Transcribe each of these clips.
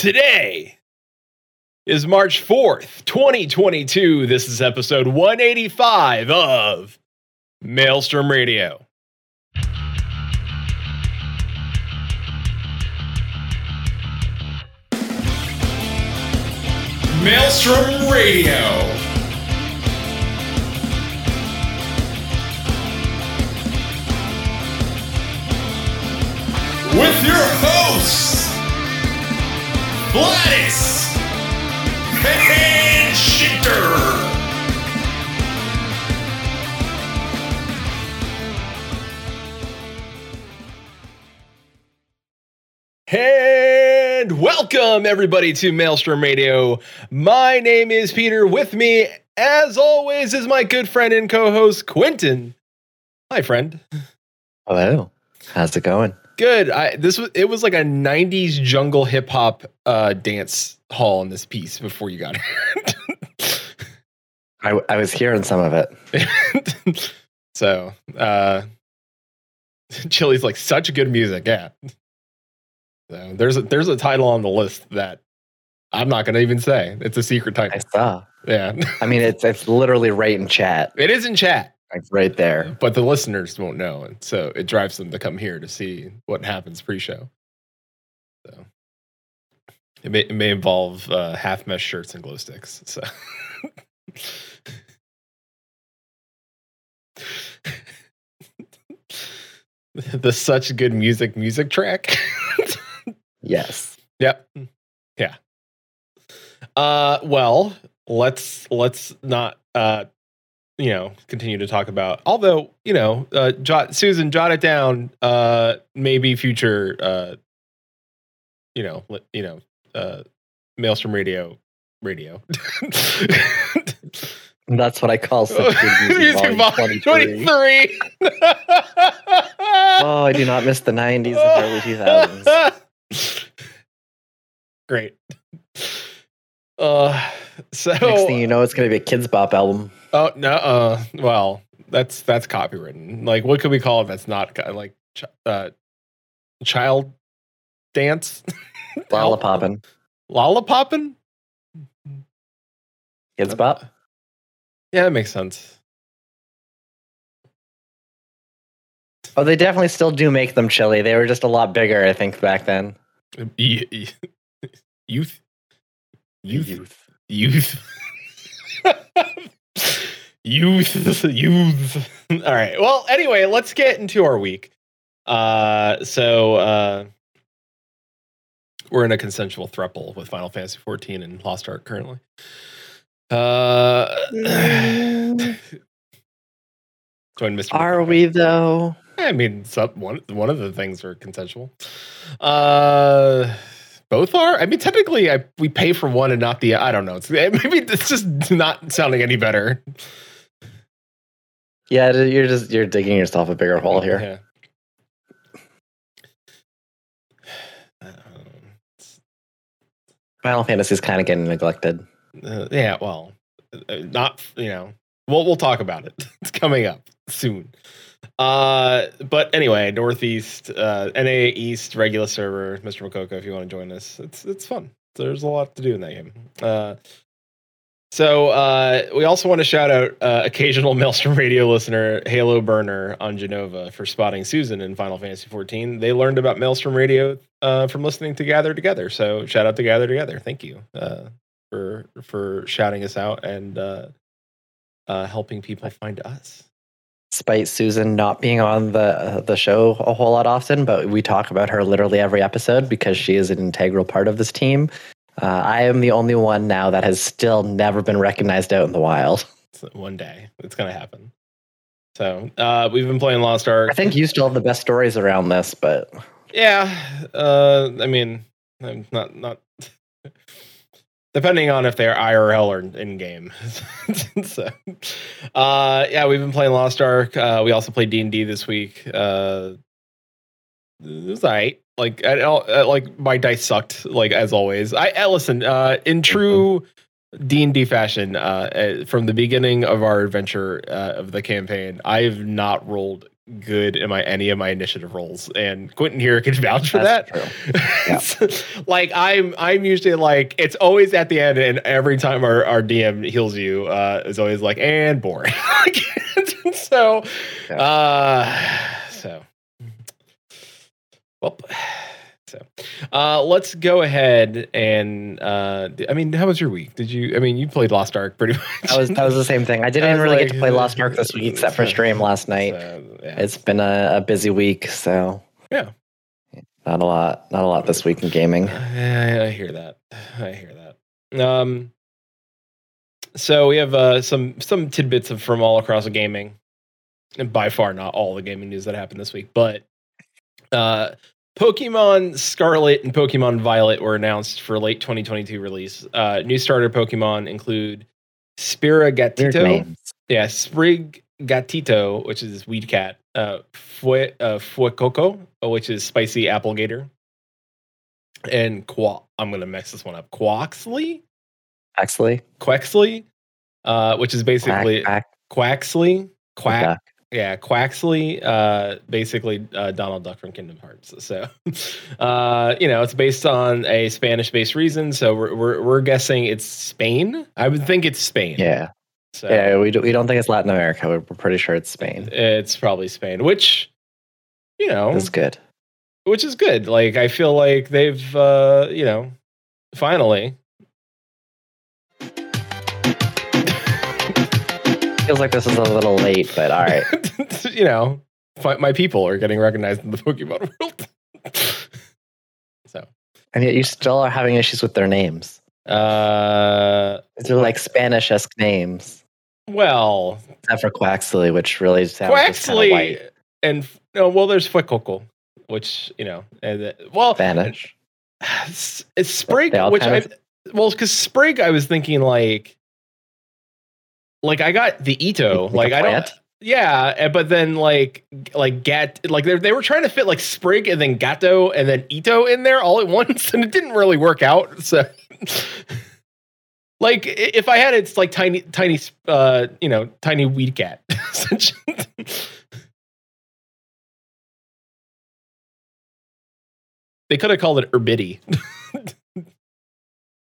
Today is March 4th, 2022. This is episode 185 of Maelstrom Radio. Maelstrom Radio. With your hosts, Gladys and Shitter. And welcome everybody to Maelstrom Radio. My name is Peter. With me, as always, is my good friend and co-host Quentin. Hi, friend. Hello. How's it going? Good. I this was it was like a '90s jungle hip hop uh, dance hall in this piece before you got here. I, I was hearing some of it. so, uh, Chili's like such good music. Yeah. So there's a, there's a title on the list that I'm not going to even say. It's a secret title. I saw. Yeah. I mean, it's it's literally right in chat, it is in chat, right there. but the listeners won't know. And so it drives them to come here to see what happens pre show. So it may, it may involve uh, half mesh shirts and glow sticks. So. the such good music music track. Yes. Yep. Yeah. Uh well, let's let's not uh you know, continue to talk about although, you know, uh jot Susan jot it down uh maybe future uh you know, you know, uh Maelstrom radio radio. That's what I call such good music. Music volume volume 23. 23. Oh, I do not miss the 90s and early 2000s. Great. Uh, so Next thing you know, it's going to be a Kidz Bop album. Oh no, uh, well, that's that's copywritten. Like, what could we call it? That's not like ch- uh, child dance, Lollipoppin'. lollipoppin. Kidz Bop? Yeah, that makes sense. Oh, they definitely still do make them chili. They were just a lot bigger, I think, back then. Y- y- Youth, youth, youth. youth youth all right well anyway let's get into our week uh so uh we're in a consensual thruple with final fantasy 14 and lost ark currently uh join mr Are we, though? I mean, some, one one of the things are consensual. Uh, both are. I mean, technically, I, we pay for one and not the. I don't know. It's maybe it's just not sounding any better. Yeah, you're just you're digging yourself a bigger hole here. Yeah. Um, Final Fantasy is kind of getting neglected. uh, yeah. Well, uh, not you know. We'll we'll talk about it. It's coming up soon. Uh, but anyway, Northeast, uh, NA East regular server, Mr. Makoko, if you want to join us, it's it's fun. There's a lot to do in that game. Uh, so uh, we also want to shout out uh, occasional Maelstrom Radio listener Halo Burner on Jenova for spotting Susan in Final Fantasy XIV. They learned about Maelstrom Radio uh, from listening to Gather Together. So shout out to Gather Together. Thank you uh, for for shouting us out and uh, uh, helping people find us. despite Susan not being on the the show a whole lot often, but we talk about her literally every episode because she is an integral part of this team. Uh, I am the only one now that has still never been recognized out in the wild. One day it's gonna happen. So uh, we've been playing Lost Ark. I think you still have the best stories around this, but Yeah, uh, I mean, I'm not not depending on if they're IRL or in game. so, uh, yeah, we've been playing Lost Ark. Uh, we also played D and D this week. Uh, it was alright. Like, I, don't- uh, like my dice sucked. Like as always. I, I listen. Uh, in true D and D fashion, uh, uh, from the beginning of our adventure uh, of the campaign, I've not rolled good in my any of my initiative rolls, and Quentin here can vouch for That's that. It's- like I'm, I'm usually like it's always at the end, and every time our, our DM heals you, uh, is always like and boring. so, Yeah. uh, so, well, so, uh, let's go ahead and uh, I mean, how was your week? Did you? I mean, you played Lost Ark pretty much. That was that was the same thing. I didn't was really get to play Lost Ark this week except for stream last night. So, yeah. It's been a, a busy week, so Yeah. not a lot, not a lot this week in gaming. I, I hear that. I hear that. Um, so we have uh, some some tidbits of, from all across the gaming, and by far not all the gaming news that happened this week, but uh, Pokemon Scarlet and Pokemon Violet were announced for late 2022 release. Uh, new starter Pokemon include Spirigatito, yeah, Sprig Gatito, which is Weed Cat, uh, Fue, uh, Fuecoco, which is Spicy Apple Gator, and Qua. I'm gonna mess this one up. Quaxly, Actually, Quexley, uh, which is basically Quack, Quaxly, Quack. Yeah, Quaxly, uh, basically uh, Donald Duck from Kingdom Hearts. So, uh, you know, it's based on a Spanish-based reason. So we're, we're we're guessing it's Spain. I would think it's Spain. yeah, So yeah. We do, we don't think it's Latin America. We're, pretty sure it's Spain. it's probably Spain, which you know, It's good. which is good. Like I feel like they've uh, you know, finally. Feels like this is a little late, but all right. you know, my people are getting recognized in the Pokemon world. so, And yet you still are having issues with their names. uh, They're like Spanish-esque names, well, except for Quaxly, which really sounds white. and no, well, there's Fuecoco, which you know, and uh, well, Spanish. s- it's Sprig, which I well, because Sprig, I was thinking like, like I got the Ito, Like like, I don't, yeah, eh, but then like like Gat, like they they were trying to fit like Sprig and then Gato and then Ito in there all at once, and it didn't really work out. So. Like if I had it's like tiny, tiny, uh, you know, tiny weed cat. they could have called it Urbidi.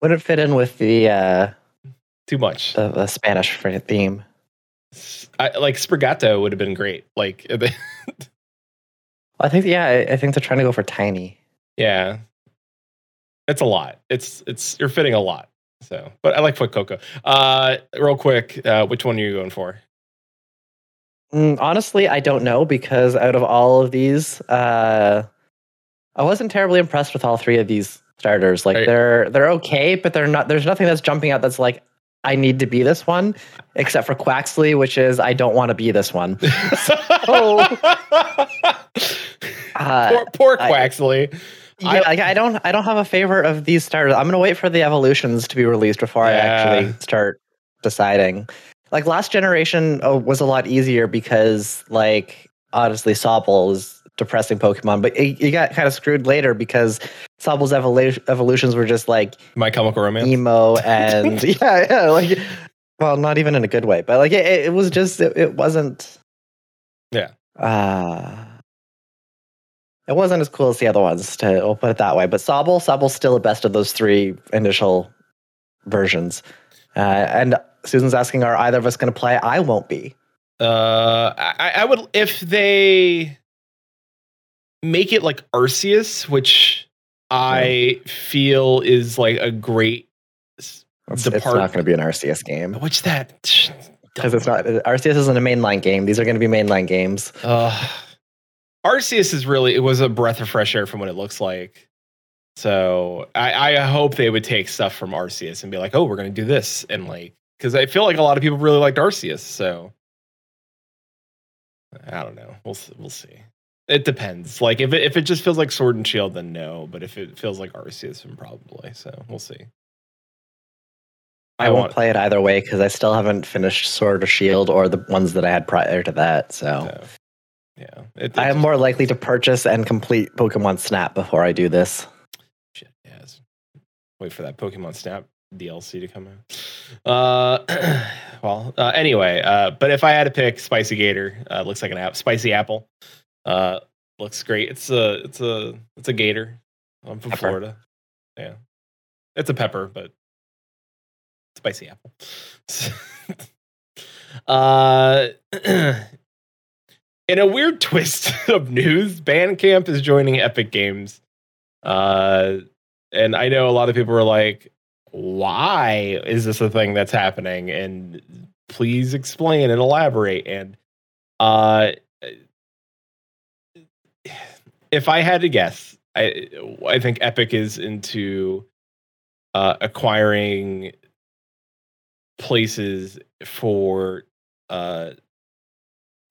Wouldn't fit in with the uh, Too much. the, the Spanish fr- theme. I, like Sprigato would have been great. Like, I think yeah, I, I think they're trying to go for tiny. yeah, it's a lot. It's it's you're fitting a lot. So, but I like Foot Coco. Uh, real quick, uh, which one are you going for? Mm, honestly, I don't know because out of all of these, uh, I wasn't terribly impressed with all three of these starters. Like Right. they're they're okay, but they're not. There's nothing that's jumping out that's like I need to be this one, except for Quaxly, which is I don't want to be this one. Uh, poor poor I- Quaxly. yeah, I- like I don't I don't have a favorite of these starters. I'm gonna wait for the evolutions to be released before I actually start deciding. Like last generation oh, was a lot easier because like honestly Sobble is depressing Pokemon, but it, you got kind of screwed later because Sobble's evolu- evolutions were just like My Chemical Romance. emo and yeah, yeah, like well, not even in a good way, but like it, it was just it, it wasn't. Yeah. Uh, it wasn't as cool as the other ones. To we'll put it that way. But Sobble, Sobble's still the best of those three initial versions. Uh, and Susan's asking, are either of us going to play? I won't be. Uh, I, I would if they make it like Arceus, which I feel is like a great. It's, it's not going to be an Arceus game What's that? because it's not. Arceus isn't a mainline game. These are going to be mainline games. Uh, Arceus is really it was a breath of fresh air from what it looks like. So I, I hope they would take stuff from Arceus and be like, oh, we're gonna do this and like because I feel like a lot of people really liked Arceus. So I don't know. We'll we'll see. It depends. Like if it, if it just feels like Sword and Shield, then no. But if it feels like Arceus, then probably. So we'll see. I, I won't play it either way because I still haven't finished Sword or Shield or the ones that I had prior to that. So So, yeah, it, I am just- more likely to purchase and complete Pokemon Snap before I do this. Shit, yes. Wait for that Pokemon Snap DLC to come out. Uh, well, uh, anyway, uh, but if I had to pick Spicy Gator, uh, looks like an app. Spicy Apple, uh, looks great. It's a it's a it's a gator. I'm from Pepper. Florida. Yeah, it's a pepper, but spicy apple. uh, in a weird twist of news, Bandcamp is joining Epic Games. Uh, and I know a lot of people were like, why is this a thing that's happening? And please explain and elaborate. And uh, if I had to guess, I I think Epic is into uh, acquiring places for uh,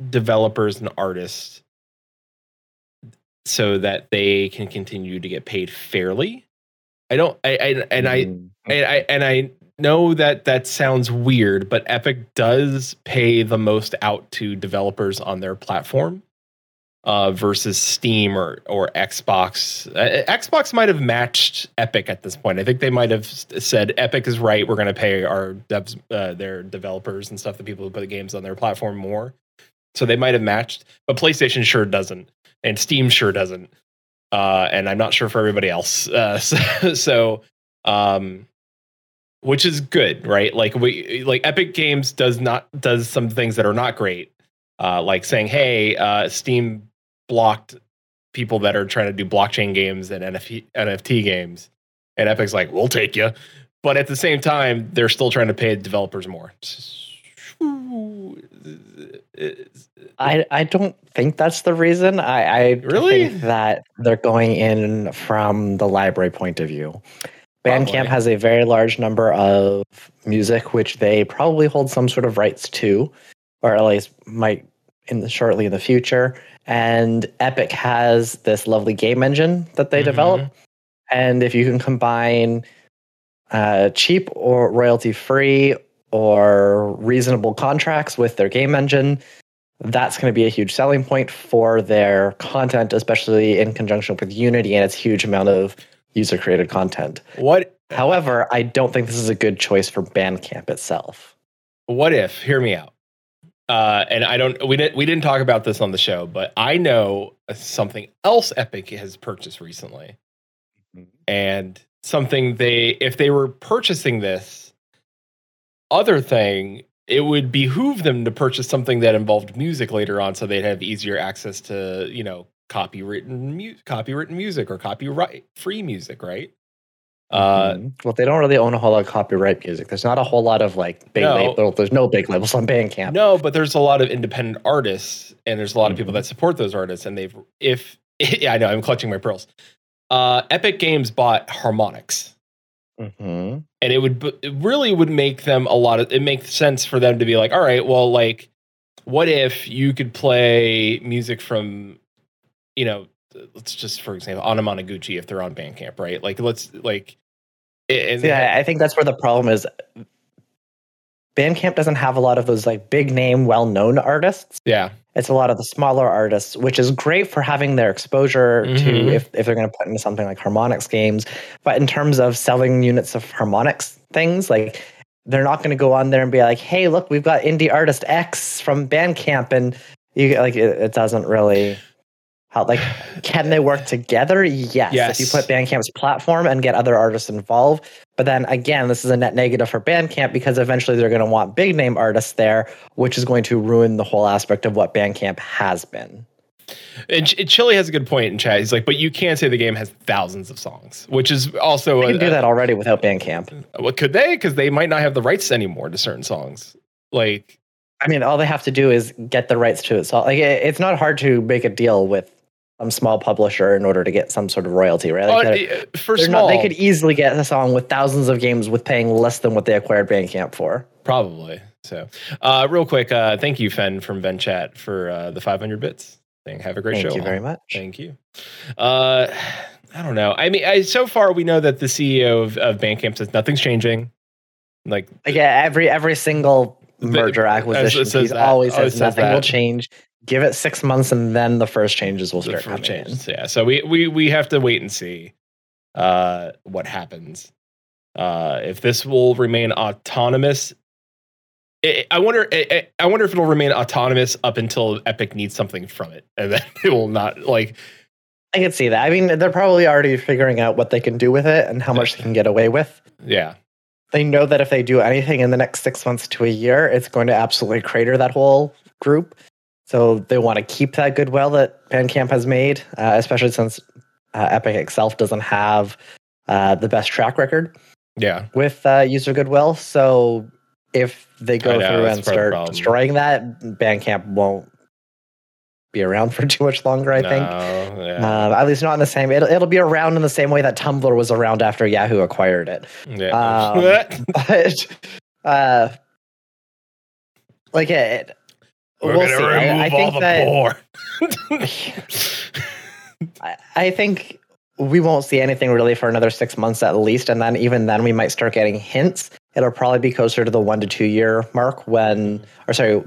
developers and artists so that they can continue to get paid fairly. I don't. I, I and I Mm. and I and I know that that sounds weird, but Epic does pay the most out to developers on their platform uh, versus Steam or or Xbox. Uh, Xbox might have matched Epic at this point. I think they might have said Epic is right. We're going to pay our devs, uh, their developers and stuff, the people who put the games on their platform more. So they might have matched, but PlayStation sure doesn't, and Steam sure doesn't. Uh, and I'm not sure for everybody else. Uh, so, so um, which is good, right? Like we like Epic Games does not does some things that are not great, uh, like saying, "Hey, uh, Steam blocked people that are trying to do blockchain games and NFT, NFT games," and Epic's like, "We'll take you," but at the same time, they're still trying to pay developers more. I, I don't think that's the reason. I, I Really? think that they're going in from the library point of view. Bandcamp Probably. has a very large number of music which they probably hold some sort of rights to, or at least might in the shortly in the future. And Epic has this lovely game engine that they Mhm. develop. And if you can combine uh, cheap or royalty free or reasonable contracts with their game engine, that's going to be a huge selling point for their content, especially in conjunction with Unity and its huge amount of user created content. What However, I don't think this is a good choice for Bandcamp itself. what if hear me out uh and i don't we didn't we didn't talk about this on the show but i know something else epic has purchased recently. And something they if they were purchasing this other thing it would behoove them to purchase something that involved music later on so they'd have easier access to you know copywritten mu- copywritten music or copyright free music right uh Mhm. well, they don't really own a whole lot of copyright music. There's not a whole lot of like big No. labels. There's no big labels on Bandcamp. No, but there's a lot of independent artists, and there's a lot of people Mhm. that support those artists, and they've if yeah, I know I'm clutching my pearls. Uh, Epic Games bought Harmonix, Mhm. and it would it really would make them a lot of it makes sense for them to be like, all right, well, like, what if you could play music from, you know, let's just for example, Anamanaguchi if they're on Bandcamp, right? Like, let's like, and Yeah, I think that's where the problem is. Bandcamp doesn't have a lot of those like big name, well known artists. yeah, It's a lot of the smaller artists, which is great for having their exposure Mhm. to if, if they're going to put into something like Harmonix games. But in terms of selling units of Harmonix things, like they're not going to go on there and be like, "Hey, look, we've got indie artist X from Bandcamp," and you like it, it doesn't really help. Like, can they work together? Yes. If you put Bandcamp's platform and get other artists involved, but then again, this is a net negative for Bandcamp because eventually they're going to want big name artists there, which is going to ruin the whole aspect of what Bandcamp has been. And Ch- Chili has a good point in chat. He's like, but you can't say the game has thousands of songs, which is also They a, can do that already without Bandcamp. What could they? Because they might not have the rights anymore to certain songs. Like, I mean, all they have to do is get the rights to it. So, like, it, it's not hard to make a deal with some small publisher in order to get some sort of royalty, right? Like, they're- uh, for they're small, not, they could easily get a song with thousands of games with paying less than what they acquired Bandcamp for. probably. So, uh, real quick, uh, thank you, Fen from VenChat, for uh, the 500 bits. Thing. Have a great Thank show. Thank you very much. Thank you. Uh, I don't know. I mean, I, so far we know that the CEO of, of Bandcamp says nothing's changing. Like, Like yeah, every every single merger acquisition, says he's that. always Always says says nothing will change. Give it six months, and then the first changes will start coming in. changes. Yeah. So we, we we have to wait and see uh, what happens. Uh, if this will remain autonomous, I I wonder. I I wonder if it'll remain autonomous up until Epic needs something from it, and then it will not like. I can see that. I mean, they're probably already figuring out what they can do with it and how much they can get away with. Yeah, They know that if they do anything in the next six months to a year, it's going to absolutely crater that whole group. So they want to keep that goodwill that Bandcamp has made, uh, especially since uh, Epic itself doesn't have uh, the best track record yeah, with uh, user goodwill. So if they go know, through and part of the start destroying that, Bandcamp won't be around for too much longer. I think. Yeah, Um, at least not in the same. It'll, it'll be around in the same way that Tumblr was around after Yahoo acquired it. yeah. um, But uh, like it, We're we'll gonna see. remove I, I all think the that poor. I, I think we won't see anything really for another six months at least, and then even then we might start getting hints. It'll probably be closer to the one to two year mark when, or sorry,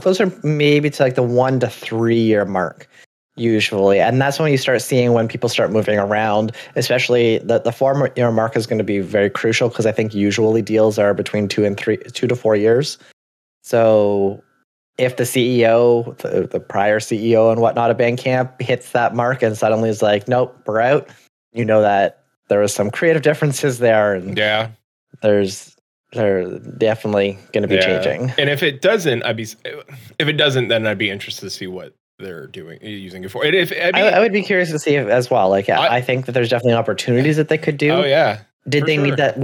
closer maybe to like the one to three year mark usually, and that's when you start seeing when people start moving around. Especially the the four year mark is going to be very crucial because I think usually deals are between two and three, two to four years. So if the CEO, the, the prior CEO and whatnot of Bandcamp hits that mark and suddenly is like, nope, we're out, you know that there was some creative differences there and yeah, there's they're definitely going to be Yeah. changing. And if it doesn't, I'd be. If it doesn't, then I'd be interested to see what they're doing using it for. And if I mean, I, I would be curious to see if, as well. Like, I, I- think that there's definitely opportunities that they could do. oh yeah, Did they sure. need that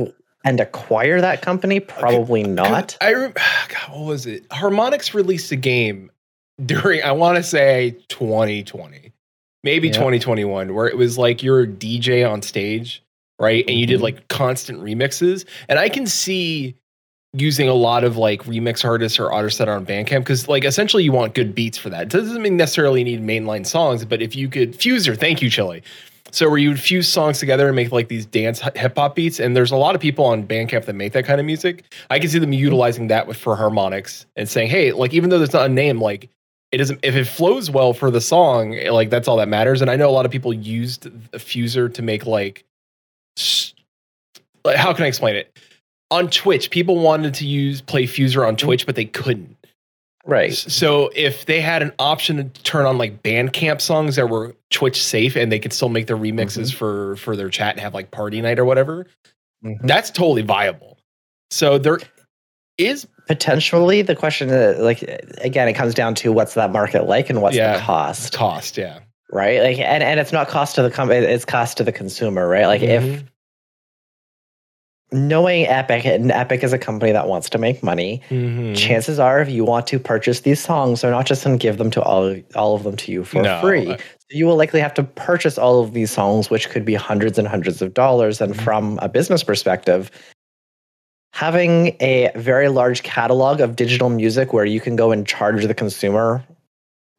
and acquire that company? Probably not. I rem- God, what was it? Harmonix released a game during I want to say 2020, maybe Yeah. 2021, where it was like you're a DJ on stage, right? And you did Mhm. like constant remixes, and I can see using a lot of like remix artists or artists that are on Bandcamp because like essentially you want good beats for that. It doesn't mean necessarily need mainline songs, but if you could fuser, thank you, Chili. So where you would fuse songs together and make like these dance hip hop beats, and there's a lot of people on Bandcamp that make that kind of music. I can see them mm-hmm. utilizing that with for Harmonix and saying, hey, like even though there's not a name, like it doesn't if it flows well for the song, eh, like that's all that matters. And I know a lot of people used a fuser to make like, like how can I explain it? On Twitch, people wanted to use play fuser on mm-hmm. Twitch, but they couldn't. Right. So if they had an option to turn on like Bandcamp songs that were Twitch safe and they could still make their remixes for for their chat and have like party night or whatever, Mhm. that's totally viable. So there is Potentially, the question, uh, like again, it comes down to what's that market like and what's Yeah. the cost, cost, yeah. right? Like, and, and it's not cost to the company; it's cost to the consumer, right? Like, if Mhm. Knowing Epic, and Epic is a company that wants to make money, Mhm. chances are, if you want to purchase these songs, they're not just going to give them to all all of them to you for No, free. I- you will likely have to purchase all of these songs, which could be hundreds and hundreds of dollars. And Mhm. from a business perspective, having a very large catalog of digital music where you can go and charge the consumer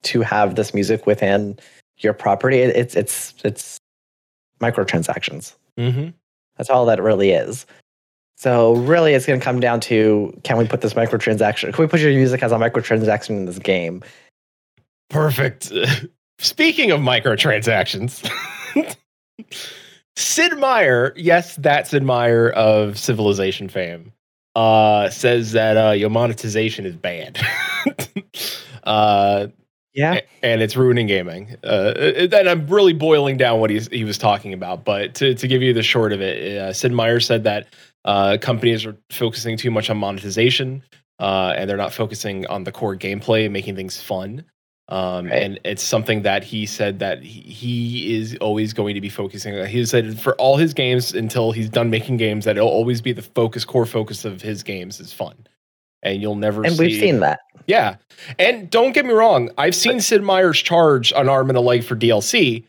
to have this music within your property, it's it's it's microtransactions. Mhm. That's all that really is. So really, it's going to come down to can we put this microtransaction? Can we put your music as a microtransaction in this game? Perfect. Speaking of microtransactions, Sid Meier, yes, that Sid Meier of Civilization fame, uh, says that uh, your monetization is bad. uh, Yeah, and it's ruining gaming. Uh, and I'm really boiling down what he's, he was talking about. But to, to give you the short of it, uh, Sid Meier said that uh, companies are focusing too much on monetization uh, and they're not focusing on the core gameplay and making things fun. Um, Right. And it's something that he said that he, he is always going to be focusing on. He said for all his games until he's done making games, that it'll always be the focus, core focus of his games is fun. And you'll never and see we've seen that. yeah. And don't get me wrong, I've seen Sid Meier's charge an arm and a leg for DLC,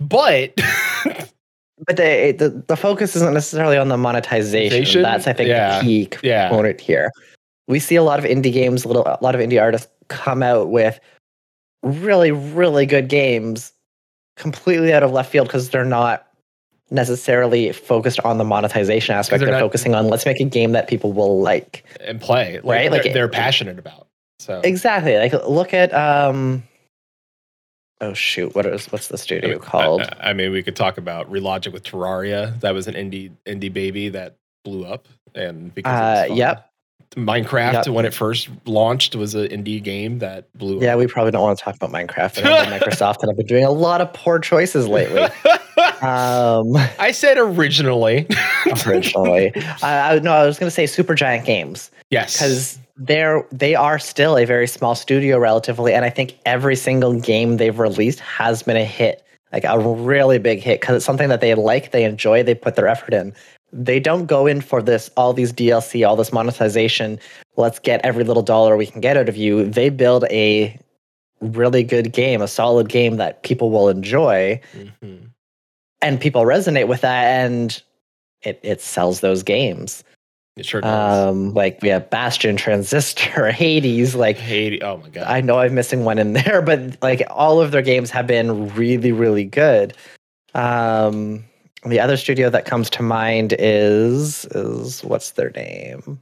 but But the, the the focus isn't necessarily on the monetization. That's I think Yeah. the key yeah. component here. We see a lot of indie games, a little a lot of indie artists come out with really really good games completely out of left field because they're not necessarily focused on the monetization aspect. they're They're, focusing on let's make a game that people will like. And play. Like, Right, like they're, it- they're passionate about. So Exactly. Like look at um oh shoot, what is what's the I studio mean, called? I, I mean, we could talk about Relogic with Terraria. That was an indie indie baby that blew up and because Uh, yep. Minecraft Yep. when it first launched was an indie game that blew up. Yeah, up. we probably don't want to talk about Minecraft. I know Microsoft and I've been doing a lot of poor choices lately. Um, I said originally. originally, I, I no, I was going to say Supergiant Games yes. because they're they are still a very small studio relatively, and I think every single game they've released has been a hit, like a really big hit, because it's something that they like, they enjoy, they put their effort in. They don't go in for this all these DLC, all this monetization. Let's get every little dollar we can get out of you. They build a really good game, a solid game that people will enjoy Mhm. and people resonate with that and it, it sells those games It sure does. um like we have bastion transistor hades like Haiti. Oh my god. i know i'm missing one in there but like all of their games have been really really good um the other studio that comes to mind is is what's their name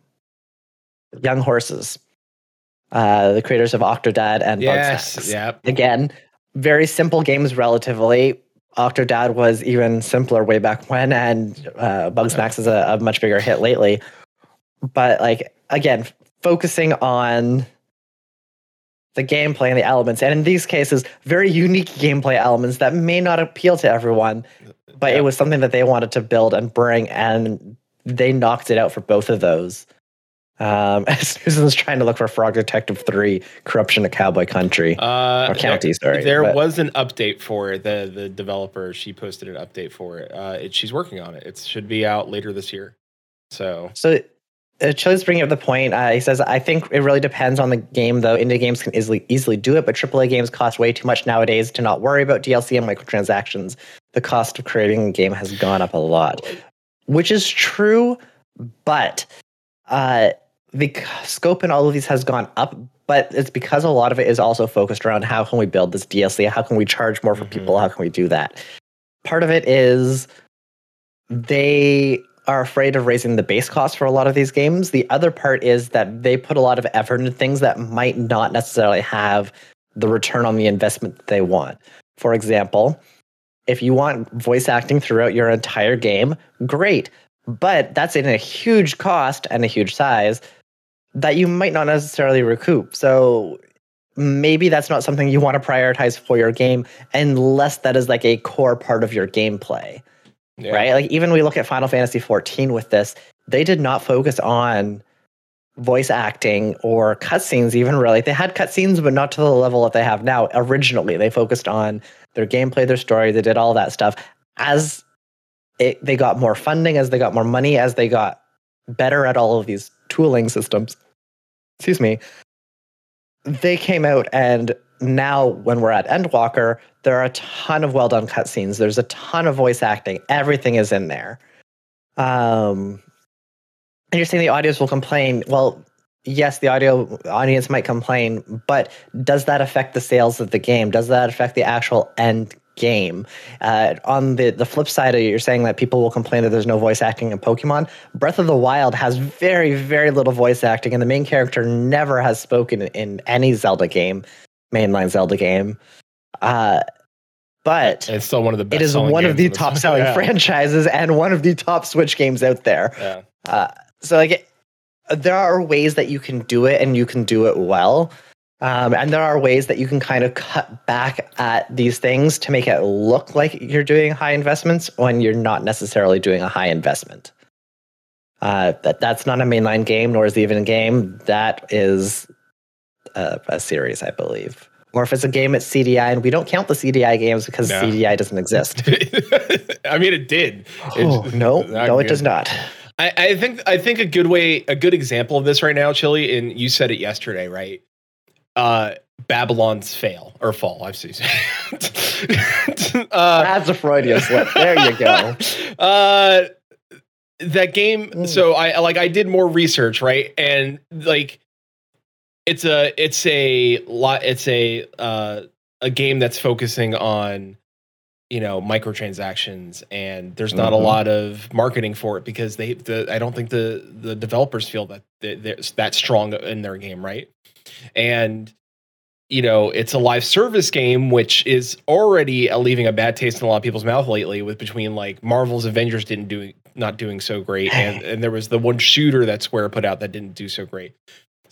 young horses uh the creators of octodad and yes. Bugsnax Yep. again, very simple games relatively. Octodad was even simpler way back when, and uh, Bugsnax is a, a much bigger hit lately. But like again, focusing on the gameplay and the elements, and in these cases, very unique gameplay elements that may not appeal to everyone, but Yeah. it was something that they wanted to build and bring, and they knocked it out for both of those. Um, as Susan's trying to look for Frog Detective 3 Corruption of Cowboy Country. Uh, or County, sorry, There but- was an update for it. The the developer she posted an update for it. Uh, it she's working on it. It should be out later this year. So So uh, Chili's bringing up the point. Uh, he says, I think it really depends on the game, though. Indie games can easily easily do it, but AAA games cost way too much nowadays to not worry about DLC and microtransactions. The cost of creating a game has gone up a lot, which is true, but uh, the scope in all of these has gone up. But it's because a lot of it is also focused around how can we build this DLC? How can we charge more for Mhm. people? How can we do that? Part of it is they are afraid of raising the base cost for a lot of these games. The other part is that they put a lot of effort into things that might not necessarily have the return on the investment that they want. For example, if you want voice acting throughout your entire game, great. But that's in a huge cost and a huge size that you might not necessarily recoup. So maybe that's not something you want to prioritize for your game unless that is like a core part of your gameplay yeah. right? Like even we look at Final Fantasy 14 with this, they did not focus on voice acting or cutscenes even really. They had cutscenes, but not to the level that they have now. Originally, they focused on their gameplay, their story, they did all that stuff. As it, they got more funding, as they got more money, as they got better at all of these tooling systems, excuse me, they came out and now when we're at Endwalker, there are a ton of well done cutscenes. There's a ton of voice acting. Everything is in there. Um, and you're saying the audience will complain. Well, yes, the audio audience might complain, but does that affect the sales of the game? Does that affect the actual end game? Uh, on the, the flip side you're saying that people will complain that there's no voice acting in Pokemon. Breath of the Wild has very, very little voice acting, and the main character never has spoken in any Zelda game, mainline Zelda game. Uh, but it's still one of the best. it is one of the top selling yeah. franchises and one of the top Switch games out there. Yeah. Uh, so like, it- there are ways that you can do it, and you can do it well. Um, and there are ways that you can kind of cut back at these things to make it look like you're doing high investments when you're not necessarily doing a high investment. Uh, that that's not a mainline game, nor is it even a game. That is a, a series, I believe. Or if it's a game, at CDI, and we don't count the CDI games because No. CDI doesn't exist. I mean, it did. Oh, It's no, no, it does not. I, I think I think a good way, a good example of this right now, Chili, and you said it yesterday, right? Uh, Babylon's fail or fall. I've seen. uh, That's a Freudian slip. There you go. Uh, that game. Mm. So I like I did more research, right? And like, it's a it's a lot. It's a uh, a game that's focusing on you know microtransactions and there's not Mhm. a lot of marketing for it because they the I don't think the the developers feel that they're that strong in their game right and you know it's a live service game which is already uh, leaving a bad taste in a lot of people's mouth lately with between like Marvel's Avengers didn't do not doing so great, and and there was the one shooter that Square put out that didn't do so great.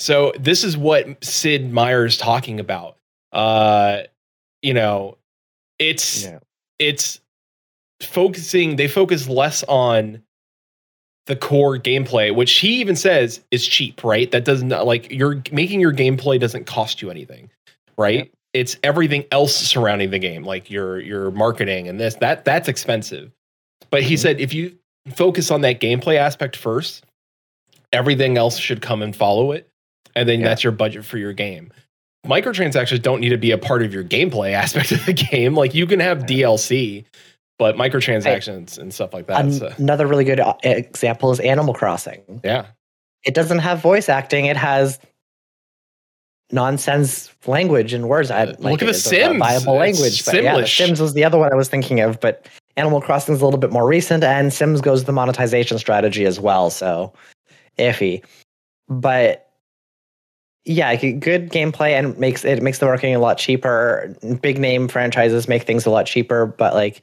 So this is what Sid Meier's talking about. Uh, you know, it's Yeah. it's focusing. They focus less on the core gameplay, which he even says is cheap. Right? That does not like you're making your gameplay doesn't cost you anything, right? Yep. It's everything else surrounding the game, like your your marketing and this that that's expensive. But he Mhm. said if you focus on that gameplay aspect first, everything else should come and follow it, and then Yeah. that's your budget for your game. Microtransactions don't need to be a part of your gameplay aspect of the game. Like you can have DLC, but microtransactions and stuff like that. So, Another really good uh, example is Animal Crossing. yeah, It doesn't have voice acting. It has nonsense language and words. I, Uh, look at The Sims. viable language. But yeah, The. Sims was the other one I was thinking of. But Animal Crossing is a little bit more recent, and Sims goes the monetization strategy as well. So iffy. But yeah, good gameplay and makes it makes the marketing a lot cheaper. Big name franchises make things a lot cheaper, but like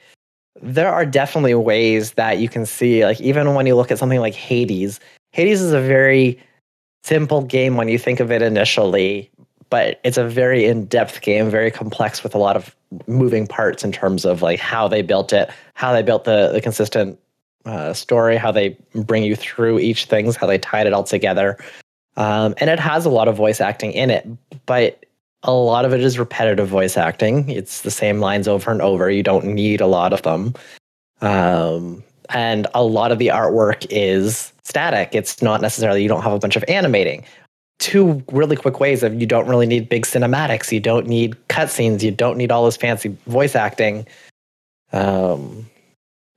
there are definitely ways that you can see like even when you look at something like Hades, Hades is a very simple game when you think of it initially, but it's a very in-depth game, very complex with a lot of moving parts in terms of like how they built it, how they built the the consistent uh, story, how they bring you through each things, how they tied it all together. Um, and it has a lot of voice acting in it, but a lot of it is repetitive voice acting. It's the same lines over and over. You don't need a lot of them. Um, and a lot of the artwork is static. It's not necessarily, you don't have a bunch of animating. Two really quick ways of you don't really need big cinematics. You don't need cutscenes. You don't need all this fancy voice acting. Um,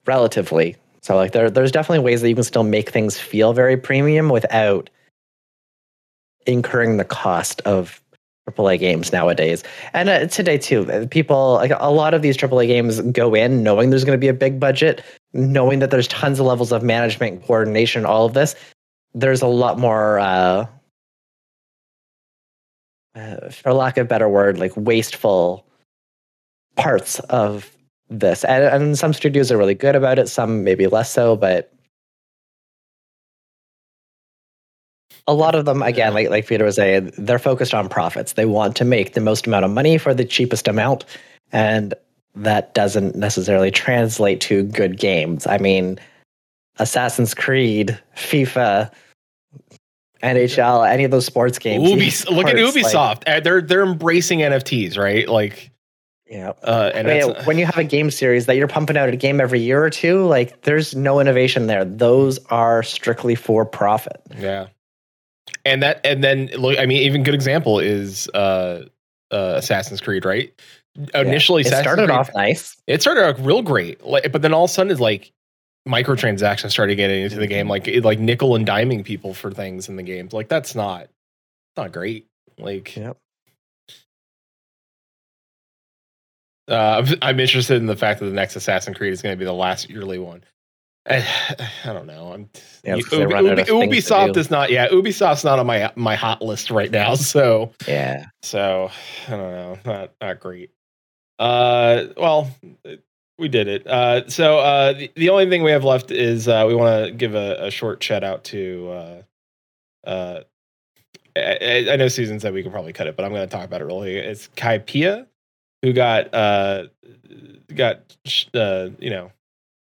relatively. So like there, there's definitely ways that you can still make things feel very premium without incurring the cost of AAA games nowadays. And uh, today too, uh, people like a lot of these AAA games go in knowing there's going to be a big budget, knowing that there's tons of levels of management, coordination, all of this. There's a lot more, uh, uh, for lack of a better word, like wasteful parts of this. And, and some studios are really good about it, some maybe less so, but a lot of them again like like peter was saying they're focused on profits they want to make the most amount of money for the cheapest amount and that doesn't necessarily translate to good games i mean assassin's creed fifa nhl any of those sports games Ubis- look at parts, like- Ubisoft. Uh, they're they're embracing NFTs, right? Like, yeah uh, and I mean, when you have a game series that you're pumping out a game every year or two like there's no innovation there those are strictly for profit Yeah. And that and then look I mean even good example is uh uh Assassin's Creed, right? Initially it Assassin's started Creed, off nice it started out real great. Like but then all of a sudden it's like microtransactions started getting into the game like it, like nickel and diming people for things in the games. Like that's not not great. Like Yep. uh, I'm, I'm interested in the fact that the next Assassin's Creed is going to be the last yearly one. I, I don't know. I'm Yeah, you- it's 'cause they Ubi- Ubi- of things to Ubisoft is not. Yeah, Ubisoft's not on my my hot list right now. So yeah so I don't know. Not not great. Uh, well, we did it. Uh, so uh, the, the only thing we have left is uh, we want to give a, a short shout out to. Uh, uh, I, I- I know Susan said we could probably cut it, but I'm going to talk about it really. It's Kai Pia, who got uh, got uh, you know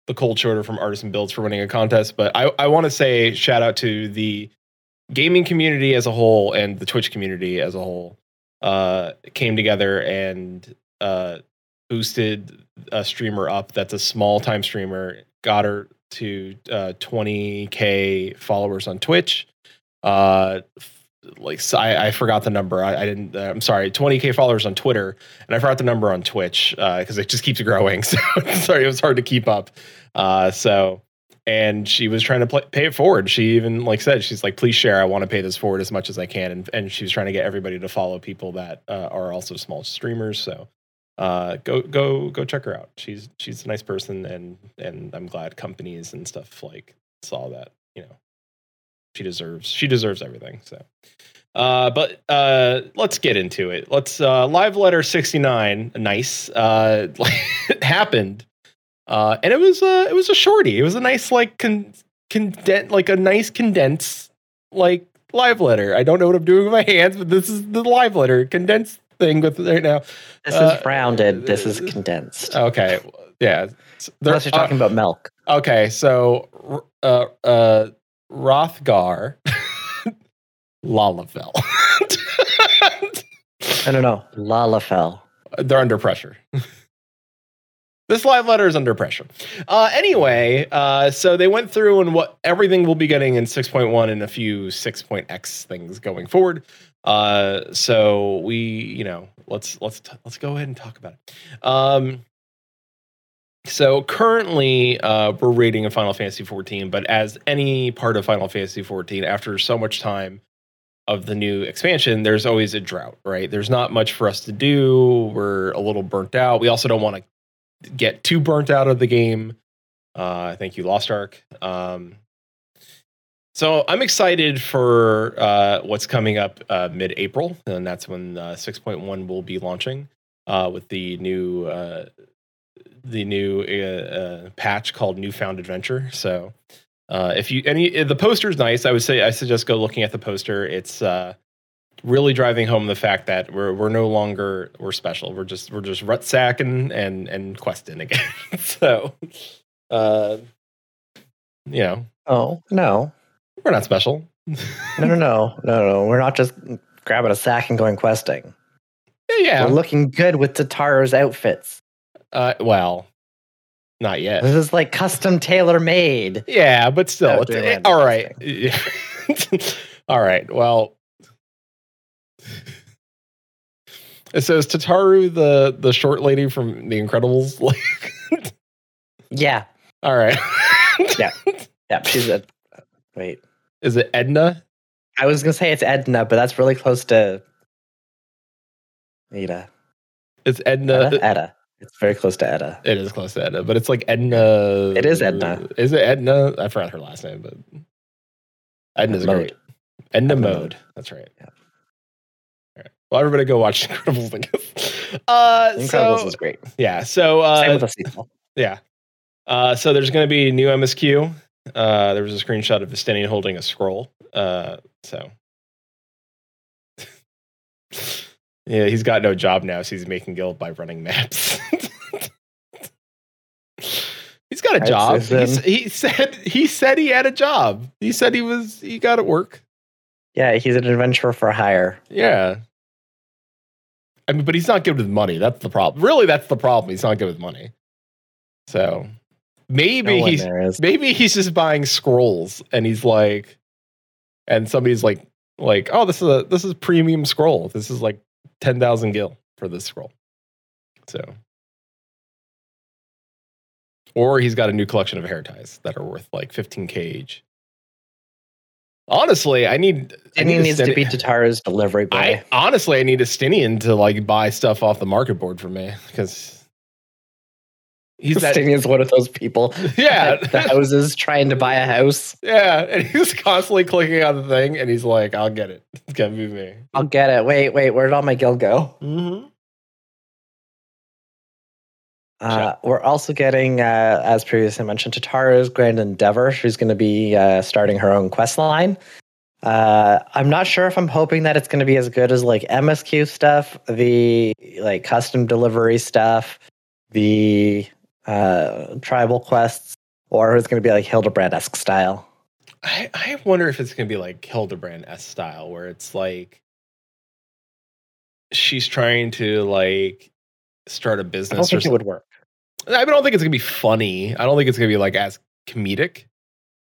the cold shoulder from Artisan Builds for winning a contest. But I, I want to say shout out to the gaming community as a whole and the Twitch community as a whole uh, came together and uh, boosted a streamer up that's a small time streamer, got her to uh, 20k followers on Twitch. Uh, like I, I forgot the number. I, I didn't. Uh, I'm sorry. 20k followers on Twitter, and I forgot the number on Twitch because it just keeps growing. So sorry, it was hard to keep up. Uh, so and she was trying to play, pay it forward. She even like said she's like, please share. I want to pay this forward as much as I can, and and she was trying to get everybody to follow people that uh, are also small streamers. So uh, go go go check her out. She's she's a nice person, and and I'm glad companies and stuff like saw that. You know, she deserves she deserves everything. So. Uh, but uh, let's get into it. Let's uh, live letter 69. Nice. Uh, happened uh, and it was uh, it was a shorty. It was a nice like con- condent like a nice condensed like live letter. I don't know what I'm doing with my hands, but this is the live letter condensed thing with right now. This Uh, is rounded. This is condensed. Okay, yeah. There- Unless you're talking about milk. uh, okay, so uh, uh, Hrothgar, Lalafell. I don't know. Lalafell. They're under pressure. this live letter is under pressure. Uh, anyway, uh, so they went through and what everything we'll be getting in 6.1 and a few 6.x things going forward. Uh, so we, you know, let's let's t- let's go ahead and talk about it. Um, so currently, uh, we're rating a Final Fantasy 14, but as any part of Final Fantasy 14, after so much time of the new expansion, there's always a drought, right? There's not much for us to do. We're a little burnt out. We also don't want to get too burnt out of the game. Uh, thank you, Lost Ark. Um, so I'm excited for uh, what's coming up uh, mid-April, and that's when uh, 6.1 will be launching uh, with the new uh, the new uh, uh, patch called Newfound Adventure. So uh, if you any the poster's nice, I would say I suggest go looking at the poster. It's uh, really driving home the fact that we're we're no longer we're special. We're just we're just rut sacking and and questing again. so, uh, you know, Oh, no. we're not special. No, no, no. No, no. We're not just grabbing a sack and going questing. yeah. We're looking good with Tataro's outfits. Uh, well, not yet. This is like custom tailor made. Yeah, but still, it's, doing eh, all right. all right. Well, it says Tataru, the the short lady from The Incredibles. Like, Yeah. all right. Yeah. Yeah. She's a. Wait. Is it Edna? I was going to say it's Edna, but that's really close to. Eda. It's Edna. Edda? Edda. It's very close to Edda. It is close to Edna, but it's like Edna. It is Edna. Is it Edna? I forgot her last name, but Edna's Mode. great. Edna Edna Mode. Mode. That's right. Yeah. All right. Well, everybody go watch Incredibles. I. Uh, Incredibles so, is great. yeah. So Same uh, with the sequel. yeah. Uh, so there's going to be new MSQ. Uh, there was a screenshot of Estinien holding a scroll. Uh, so yeah, he's got no job now, so he's making gil by running maps. he's got a job. He said he said he had a job. He said he was he got at work. Yeah, he's an adventurer for hire. Yeah. I mean, but he's not good with money. That's the problem. Really, that's the problem. He's not good with money. So maybe No he's maybe he's just buying scrolls and he's like and somebody's like like oh this is a this is premium scroll this is like 10,000 gil for this scroll. So. Or he's got a new collection of hair ties that are worth like 15k each. Honestly i need I need needs to be Tataru's delivery boy. I honestly I need Estinien to like buy stuff off the market board for me because he's that Sting one of those people. yeah the houses trying to buy a house. Yeah, and he's constantly clicking on the thing, and he's like, "I'll get it. It's gonna be me." I'll get it. Wait, wait, where did all my gil go? Mm-hmm. Uh, we're also getting, uh, as previously mentioned, Tataru's Grand Endeavor. She's going to be uh, starting her own quest line. Uh, I'm not sure if I'm hoping that it's going to be as good as like MSQ stuff, the like custom delivery stuff, the uh, tribal quests, or it's going to be like Hildebrand esque style. I, I wonder if it's gonna be like Hildebrand S style, where it's like she's trying to like start a I don't business. Or think it would work. I don't think it's gonna be funny. I don't think it's gonna be like as comedic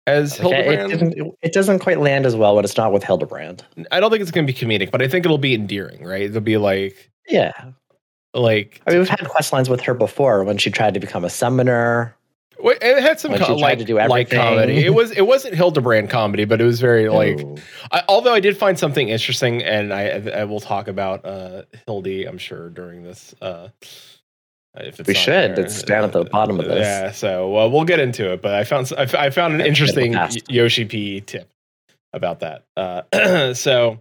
as it, Hildebrand. doesn't, it doesn't quite land as well when it's not with Hildebrand. I don't think it's gonna be comedic, but I think it'll be endearing, right? It'll be like Yeah. Like I mean, we've had quest lines with her before when she tried to become a summoner. It had some co- she tried like to do like comedy. It was it wasn't Hildebrand comedy, but it was very like. I, although I did find something interesting, and I I will talk about uh, Hildy, I'm sure during this. Uh, if it's We should. there. It's down at the bottom of this. Yeah, so uh, we'll get into it. But I found I, I found an interesting. Yoshi P tip about that. Uh, so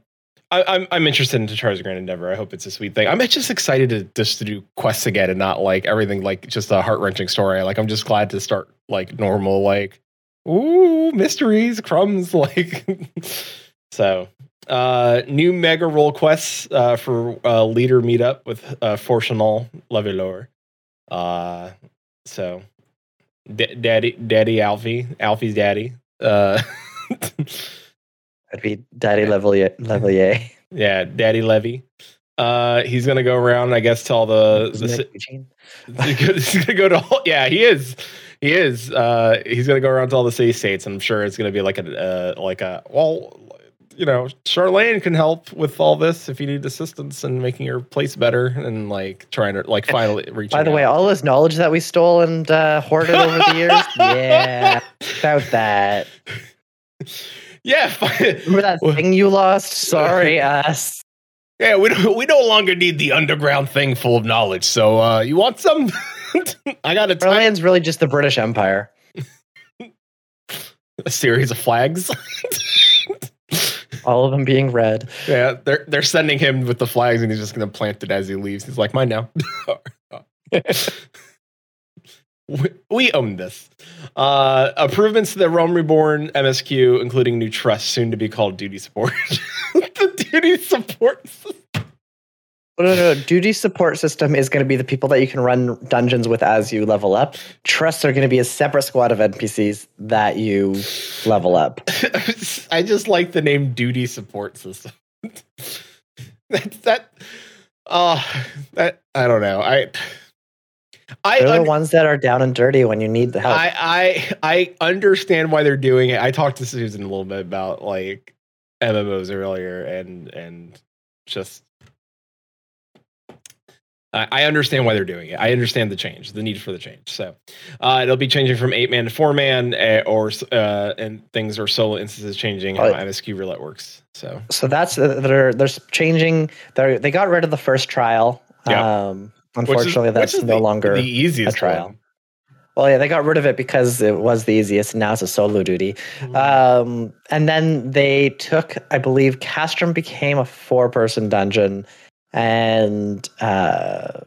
I, I'm I'm interested in Char's Grand Endeavor. I hope it's a sweet thing. I'm just excited to just to do quests again and not like everything like just a heart wrenching story. Like I'm just glad to start like normal like ooh mysteries crumbs like so uh new mega roll quests uh for uh leader meetup with uh Fourchenault Leveilleur. Uh so D- daddy daddy Alfie Alfie's daddy uh That'd be Daddy Leveilleur. Leveilleur. Yeah, Daddy Levy. Uh, he's gonna go around, I guess, tell the. The it he's gonna go to. all- Yeah, he is. He is. Uh, he's gonna go around to all the city states. and I'm sure it's gonna be like a uh, like a well, you know, Sharlayan can help with all this if you need assistance in making your place better and like trying to like finally reach. By the way, all this knowledge that we stole and uh, hoarded over the years, yeah, about that. Yeah, Remember that thing you lost? Sorry, us. yeah, we don't, we no longer need the underground thing full of knowledge. So, uh, you want some? I got a, ti- Berlin's really just the British Empire. a series of flags. All of them being red. Yeah, they're they're sending him with the flags, and he's just gonna plant it as he leaves. He's like, "Mine now." We, we own this. Uh, improvements to the Realm Reborn MSQ, including new trust, soon to be called Duty Support. the Duty Support. system. Oh, no, no, no. Duty support system is going to be the people that you can run dungeons with as you level up. Trusts are going to be a separate squad of NPCs that you level up. I just like the name Duty Support System. that that. Uh, that I don't know. I. I They're un- the ones that are down and dirty when you need the help. I, I I understand why they're doing it. I talked to Susan a little bit about like MMOs earlier, and and just I, I understand why they're doing it. I understand the change, the need for the change. So uh, it'll be changing from eight man to four man, uh, or uh, and things are solo instances changing how MSQ roulette works. So so that's uh, they're they're changing. They they got rid of the first trial. Yeah. Um, Which is- unfortunately, that's no the- longer. the easiest trial. one. well, yeah, they got rid of it because it was the easiest. And now it's a solo duty. Mm-hmm. Um, and then they took, I believe, Castrum became a four-person dungeon, and uh,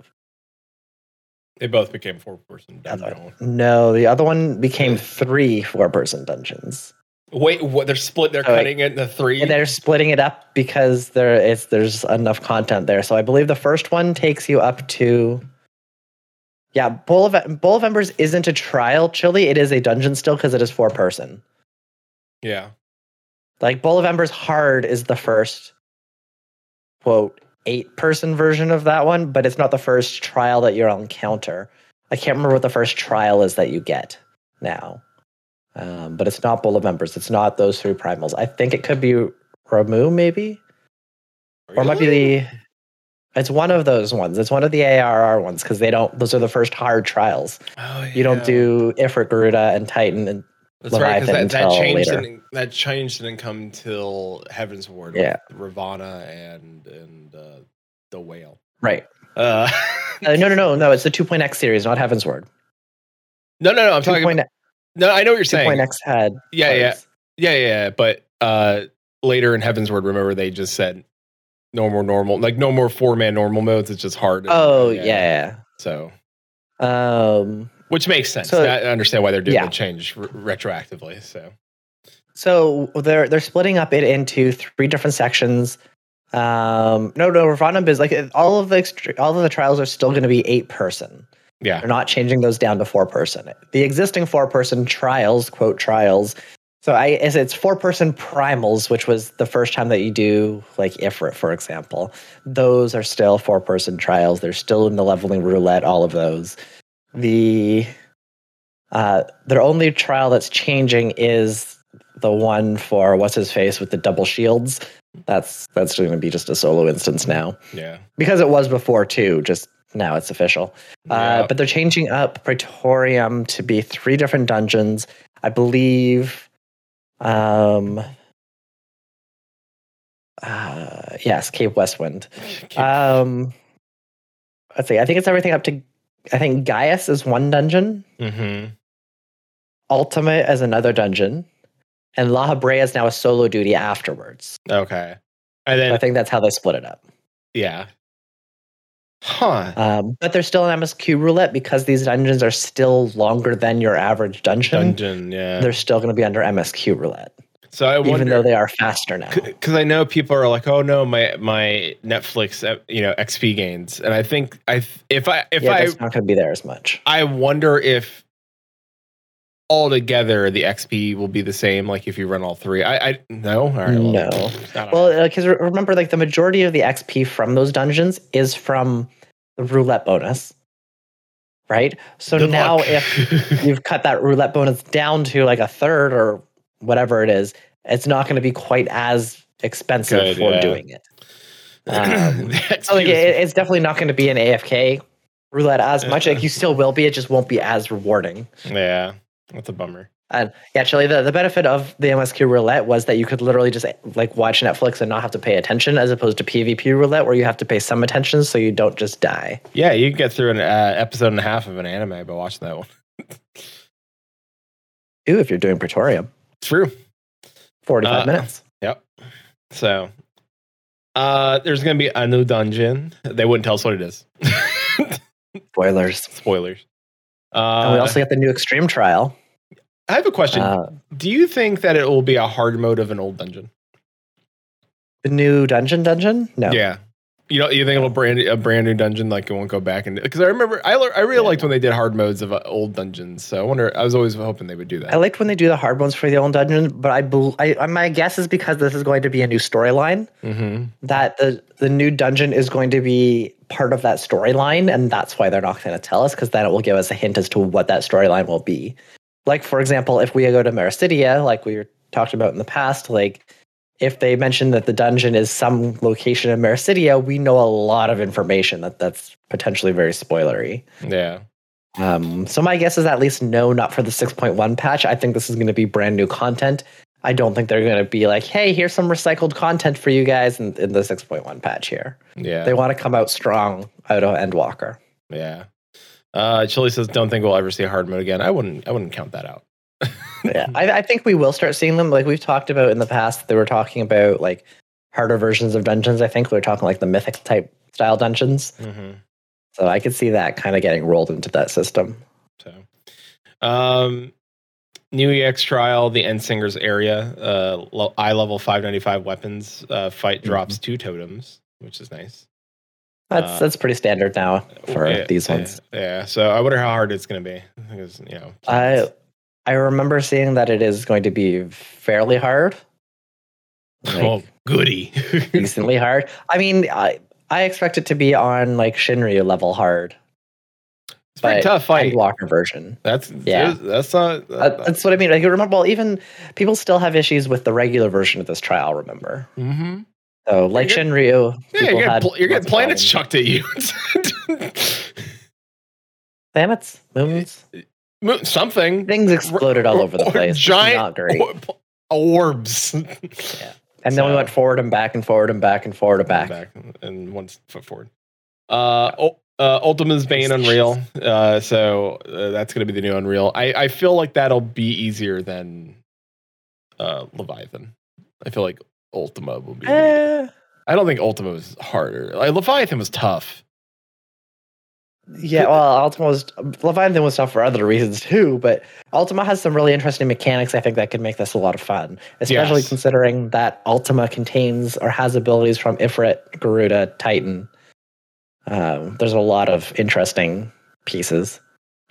They both became four person. dungeons. no, the other one became three four-person dungeons. Wait, what? They're split. They're wait. cutting it into three. And they're splitting it up because there it's there's enough content there. So I believe the first one takes you up to yeah, Bowl of Bowl of Embers isn't a trial, Chili. It is a dungeon still because it is four person. yeah. Like Bowl of Embers Hard is the first quote eight person version of that one, but it's not the first trial that you'll encounter. I can't remember what the first trial is that you get now. Um, but it's not Bowl of Embers. It's not those three primals. I think it could be Ramuh, maybe? Or it might be the it's one of those ones. It's one of the ARR ones because they don't those are the first hard trials. Oh, You don't do Ifrit, Garuda, and Titan and That's right, Leviathan that, that until changed later. didn't that change didn't come till Heavensward. Yeah. with Ravana and and uh, the whale. right. Uh, Uh, no, no, no, no. It's the 2.x series, not Heavensward. no, no, no. I'm talking. About, no, I know what you're saying. 2.x had Yeah, yeah, cards. yeah, yeah, yeah. But uh, later in Heavensward, remember they just said no more normal, like no more four man normal modes. It's just hard. Oh yeah. So. Um. which makes sense. So- I understand why they're doing Yeah. the change re- retroactively. So, So they're they're splitting up it into three different sections. Um. No, no. Ravana is like all of the all of the trials are still going to be eight person. Yeah, They're not changing those down to four person. The existing four person trials, quote trials. So I it's four person primals, which was the first time that you do like Ifrit, for example. Those are still four person trials. They're still in the leveling roulette, all of those. The uh their only trial that's changing is the one for what's his face with the double shields. That's that's going to be just a solo instance now yeah. because it was before too. Just now it's official. Uh, but they're changing up Praetorium to be three different dungeons. I believe. Um, uh, yes, Cape Westwind. Um, let's see. I think it's everything up to. I think Gaius is one dungeon. hmm Ultimate is another dungeon, and Lahabrea is now a solo duty afterwards. Okay. And then I think that's how they split it up. yeah. Huh. Um, but there's still an MSQ roulette because these dungeons are still longer than your average dungeon. Dungeon, yeah. They're still going to be under MSQ roulette, So I even wonder though they are faster now. because I know people are like, "Oh no, my my Netflix, uh, you know, XP gains," and I think I if I if yeah, I that's not going to be there as much. I wonder if altogether the XP will be the same, like if you run all three. I I no, all right, well, No. I don't Well, know. because remember, like the majority of the XP from those dungeons is from the roulette bonus, right? So Good now, luck. if you've cut that roulette bonus down to like a third or whatever it is, it's not going to be quite as expensive Good, for yeah. doing it. Um, so like, it, it's definitely not going to be an AFK roulette as much. Like you still will be, it just won't be as rewarding. yeah, that's a bummer. And yeah, actually, the, the benefit of the MSQ roulette was that you could literally just like watch Netflix and not have to pay attention, as opposed to PvP roulette where you have to pay some attention so you don't just die. Yeah, you can get through an uh, episode and a half of an anime by watching that one. Ooh, if you're doing Praetorium, True. 45 Uh, minutes. Yep. So, uh, there's gonna be a new dungeon. They wouldn't tell us what it is. Spoilers. Spoilers. Uh, and we also got the new Extreme Trial. I have a question. Uh, Do you think that it will be a hard mode of an old dungeon? the new Dungeon Dungeon? No. Yeah. You know, you think it'll brand a brand new dungeon like it won't go back and because I remember I I really Yeah. liked when they did hard modes of uh, old dungeons. So I wonder. I was always hoping they would do that. I liked when they do the hard ones for the old dungeon, but I, bel I my guess is because this is going to be a new storyline hmm that the the new dungeon is going to be part of that storyline, and that's why they're not going to tell us because then it will give us a hint as to what that storyline will be. Like for example, if we go to Meracydia, like we talked about in the past, like if they mention that the dungeon is some location in Meracydia, we know a lot of information that that's potentially very spoilery. Yeah. Um, so my guess is at least no, not for the 6.1 patch. I think this is going to be brand new content. I don't think they're going to be like, hey, here's some recycled content for you guys in, in the 6.1 patch here. Yeah. They want to come out strong out of Endwalker. yeah. Uh, Chili says, "Don't think we'll ever see a hard mode again." I wouldn't. I wouldn't count that out. Yeah, I, I think we will start seeing them. Like we've talked about in the past, they were talking about like harder versions of dungeons. I think we were talking like the mythic type style dungeons. hmm So I could see that kind of getting rolled into that system. So, um, new EX trial, the Endsinger's Aria, uh, lo- eye level 595 weapons, uh, fight drops two totems, which is nice. That's Uh, that's pretty standard now for Yeah, these yeah, ones. Yeah, So I wonder how hard it's going to be. Because, you know, I I remember seeing that it is going to be fairly hard. Like, oh, goody. decently hard. I mean, I I expect it to be on like Shinryu level hard. it's a pretty tough fight. Endwalker version. That's Yeah. That's not. Uh, that's what I mean. Like, remember, well, even people still have issues with the regular version of this trial. Remember, mm-hmm. so like You're Shinryu, Yeah, you're getting, pl- you're getting planets chucked at you. planets, moons, Mo- Something. things exploded all over the place. Giant not great. or- orbs. And then we went forward and back and forward and back and forward and back. and one foot forward. Uh, Ul- uh, Ultima's Bane Unreal. Uh, so uh, that's going to be the new Unreal. I, I feel like that'll be easier than uh, Leviathan. I feel like Ultima will be. Eh, I don't think Ultima was harder. Like Leviathan was tough. Yeah, well, Ultima was Leviathan was tough for other reasons too, but Ultima has some really interesting mechanics. I think that could make this a lot of fun, especially Yes. considering that Ultima contains or has abilities from Ifrit, Garuda, Titan. Um, there's a lot of interesting pieces.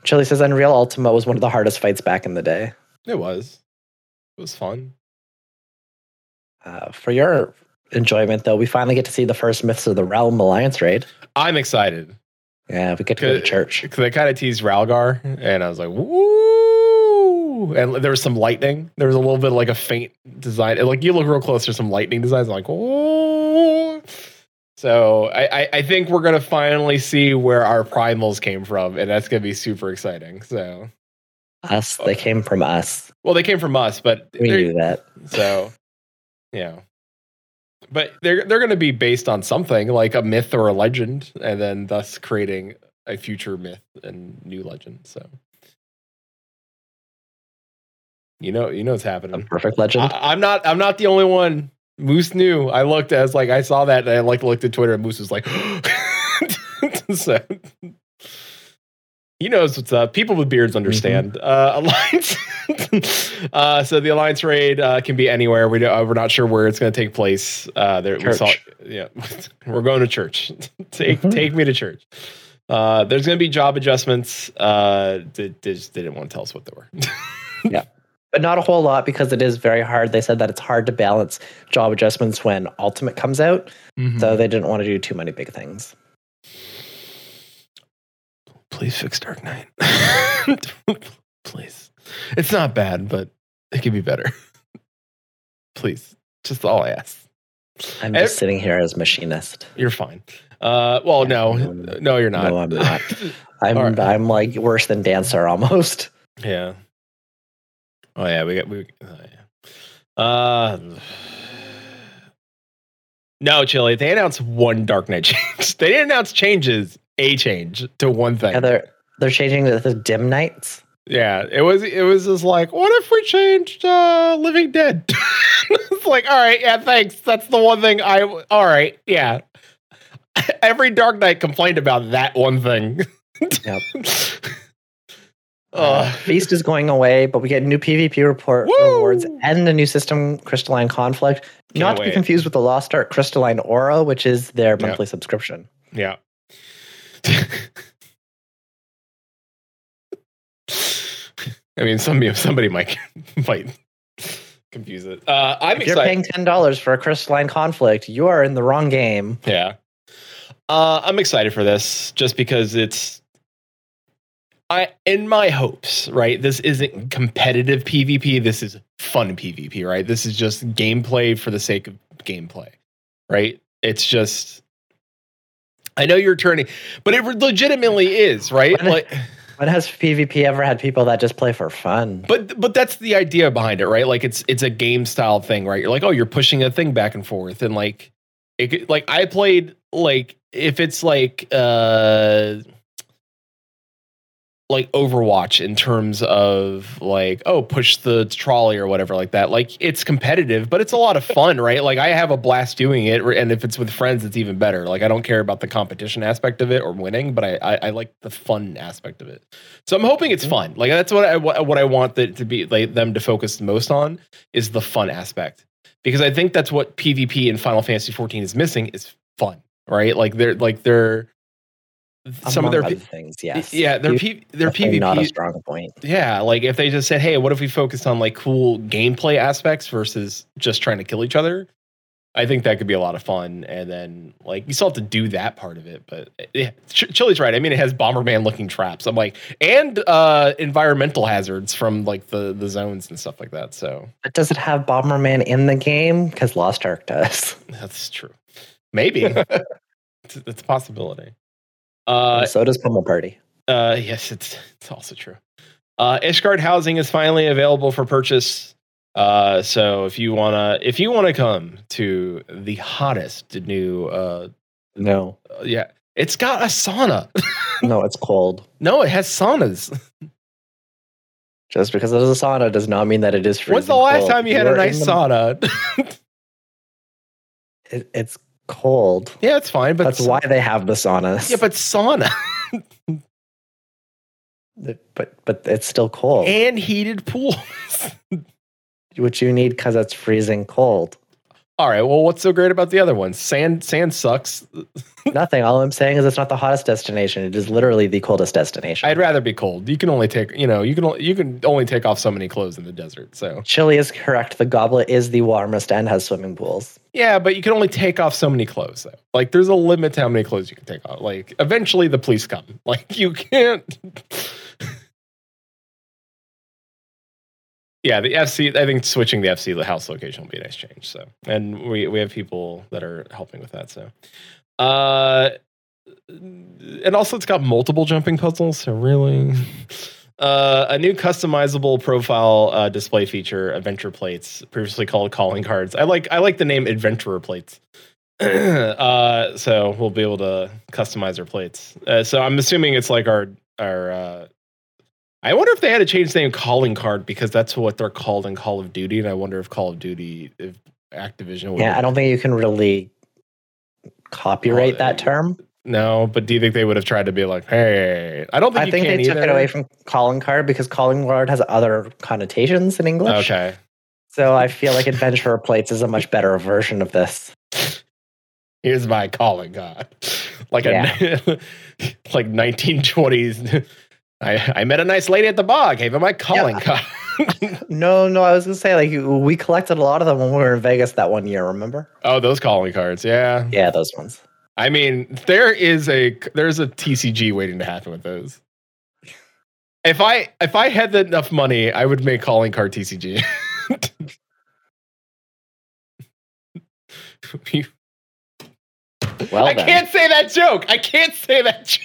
Chili says Unreal Ultima was one of the hardest fights back in the day. It was. It was fun. Uh, for your enjoyment, though, we finally get to see the first Myths of the Realm Alliance raid. I'm excited. Yeah, we get to go to church. because they kind of teased Rhalgr, and I was like, "Woo!" And there was some lightning. There was a little bit of like a faint design. Like you look real close, there's some lightning designs. I'm like, "Woo!" So I, I, I think we're gonna finally see where our primals came from, and that's gonna be super exciting. So, Us, they came from us. well, they came from us, but We knew that. so yeah. But they're they're going to be based on something like a myth or a legend, and then thus creating a future myth and new legend. So you know you know what's happening. A perfect legend. I, I'm not I'm not the only one. Moose knew. I looked as like I saw that and I like looked at Twitter and Moose was like so he knows what's up. People with beards understand. Uh, Alliance. uh, so the Alliance raid uh, can be anywhere. We uh, we're not sure where it's going to take place. Uh, there, we saw, yeah, we're going to church. take Mhm. take me to church. Uh, there's going to be job adjustments. Uh, they, they just didn't want to tell us what they were. Yeah, but not a whole lot because it is very hard. They said that it's hard to balance job adjustments when Ultimate comes out, Mm-hmm. so they didn't want to do too many big things. Please fix Dark Knight. Please. It's not bad, but it could be better. Please. Just all I ask. I'm just sitting here as machinist. You're fine. Uh, well, no, No, no, you're not. no, I'm not. I'm right. I'm like worse than dancer almost. yeah. Oh yeah, we got we. Oh, yeah. Uh, no, Chili. They announced one Dark Knight change. they didn't announce changes. A change to one thing. Yeah, they're they're changing the, the dim nights. Yeah, it was it was just like, what if we changed uh Living Dead? it's like, all right, yeah, thanks. That's the one thing I all right, yeah. Every Dark Knight complained about that one thing. Yep. Uh, Feast is going away, but we get new PvP report Woo! rewards and a new system, Crystalline Conflict. Not to wait. be confused with the Lost Ark Crystalline Aura, which is their monthly subscription. yeah. I mean, some somebody might might confuse it. Uh, I'm if you're paying ten dollars for a Crystalline Conflict, you are in the wrong game. Yeah. Uh, I'm excited for this just because it's I in my hopes, right? This isn't competitive PvP, this is fun PvP, right? This is just gameplay for the sake of gameplay. Right? It's just I know you're turning, but it legitimately is, right? When- Like When has PvP ever had people that just play for fun? but but that's the idea behind it, right? Like it's it's a game style thing, right? You're like, oh, you're pushing a thing back and forth, and like, it like I played like if it's like uh like Overwatch in terms of like oh push the trolley or whatever like that. Like it's competitive, but it's a lot of fun, right? Like I have a blast doing it, and if it's with friends, it's even better. Like I don't care about the competition aspect of it or winning, but I I, I like the fun aspect of it. So I'm hoping it's mm-hmm. fun. Like that's what I what what I want that to be like them to focus most on is the fun aspect because I think that's what PvP in Final Fantasy 14 is missing is fun, right? Like they're like they're some of their other things, yes. yeah their P, their definitely not a strong point. yeah like if they just said hey what if we focused on like cool gameplay aspects versus just trying to kill each other I think that could be a lot of fun and then like you still have to do that part of it but yeah Ch- Chili's right I mean it has Bomberman looking traps I'm like and uh environmental hazards from like the the zones and stuff like that so But does it have Bomberman in the game? Because Lost Ark does. That's true. Maybe it's, it's a possibility. Uh, so does Pummel Party. uh, yes, it's it's also true. Uh, Ishgard housing is finally available for purchase. Uh, so if you wanna if you wanna come to the hottest new, uh, No, yeah, it's got a sauna. no, it's cold. no, it has saunas. Just because it is a sauna does not mean that it is freezing When's the last cold. time you had a nice the- sauna? It, it's cold. yeah, it's fine, but That's why they have the saunas. Yeah, but sauna but but it's still cold, and heated pools. which you need because it's freezing cold. All right. Well, what's so great about the other ones? Sand, sand sucks. Nothing. All I'm saying is it's not the hottest destination. It is literally the coldest destination. I'd rather be cold. You can only take, you know, you can you can only take off so many clothes in the desert. So Chili is correct. The goblet is the warmest and has swimming pools. yeah, but you can only take off so many clothes. Though. Like, there's a limit to how many clothes you can take off. Like, eventually the police come. Like, you can't. Yeah, the FC. I think switching the FC house location will be a nice change. So, and we we have people that are helping with that. So, uh, and also it's got multiple jumping puzzles. So really. Uh, a new customizable profile uh, display feature, adventure plates, previously called calling cards. I like I like the name adventurer plates. uh, so we'll be able to customize our plates. Uh, so I'm assuming it's like our our. I wonder if they had to change the name calling card because that's what they're called in Call of Duty, and I wonder if Call of Duty if Activision. would Yeah, I don't think you can really copyright that term. No, but do you think they would have tried to be like, hey? I don't think I think they took it away from calling card because calling card has other connotations in English. Okay. So I feel like Adventurer Plates is a much better version of this. Here's my calling card. Like a like 1920s. I, I met a nice lady at the bar. Gave her my calling card. No, no, I was gonna say like we collected a lot of them when we were in Vegas that one year. Remember? oh, those calling cards. Yeah. Yeah, those ones. I mean, there is a there's a TCG waiting to happen with those. If I if I had enough money, I would make calling card TCG. Well, I then. can't say that joke. I can't say that. Joke.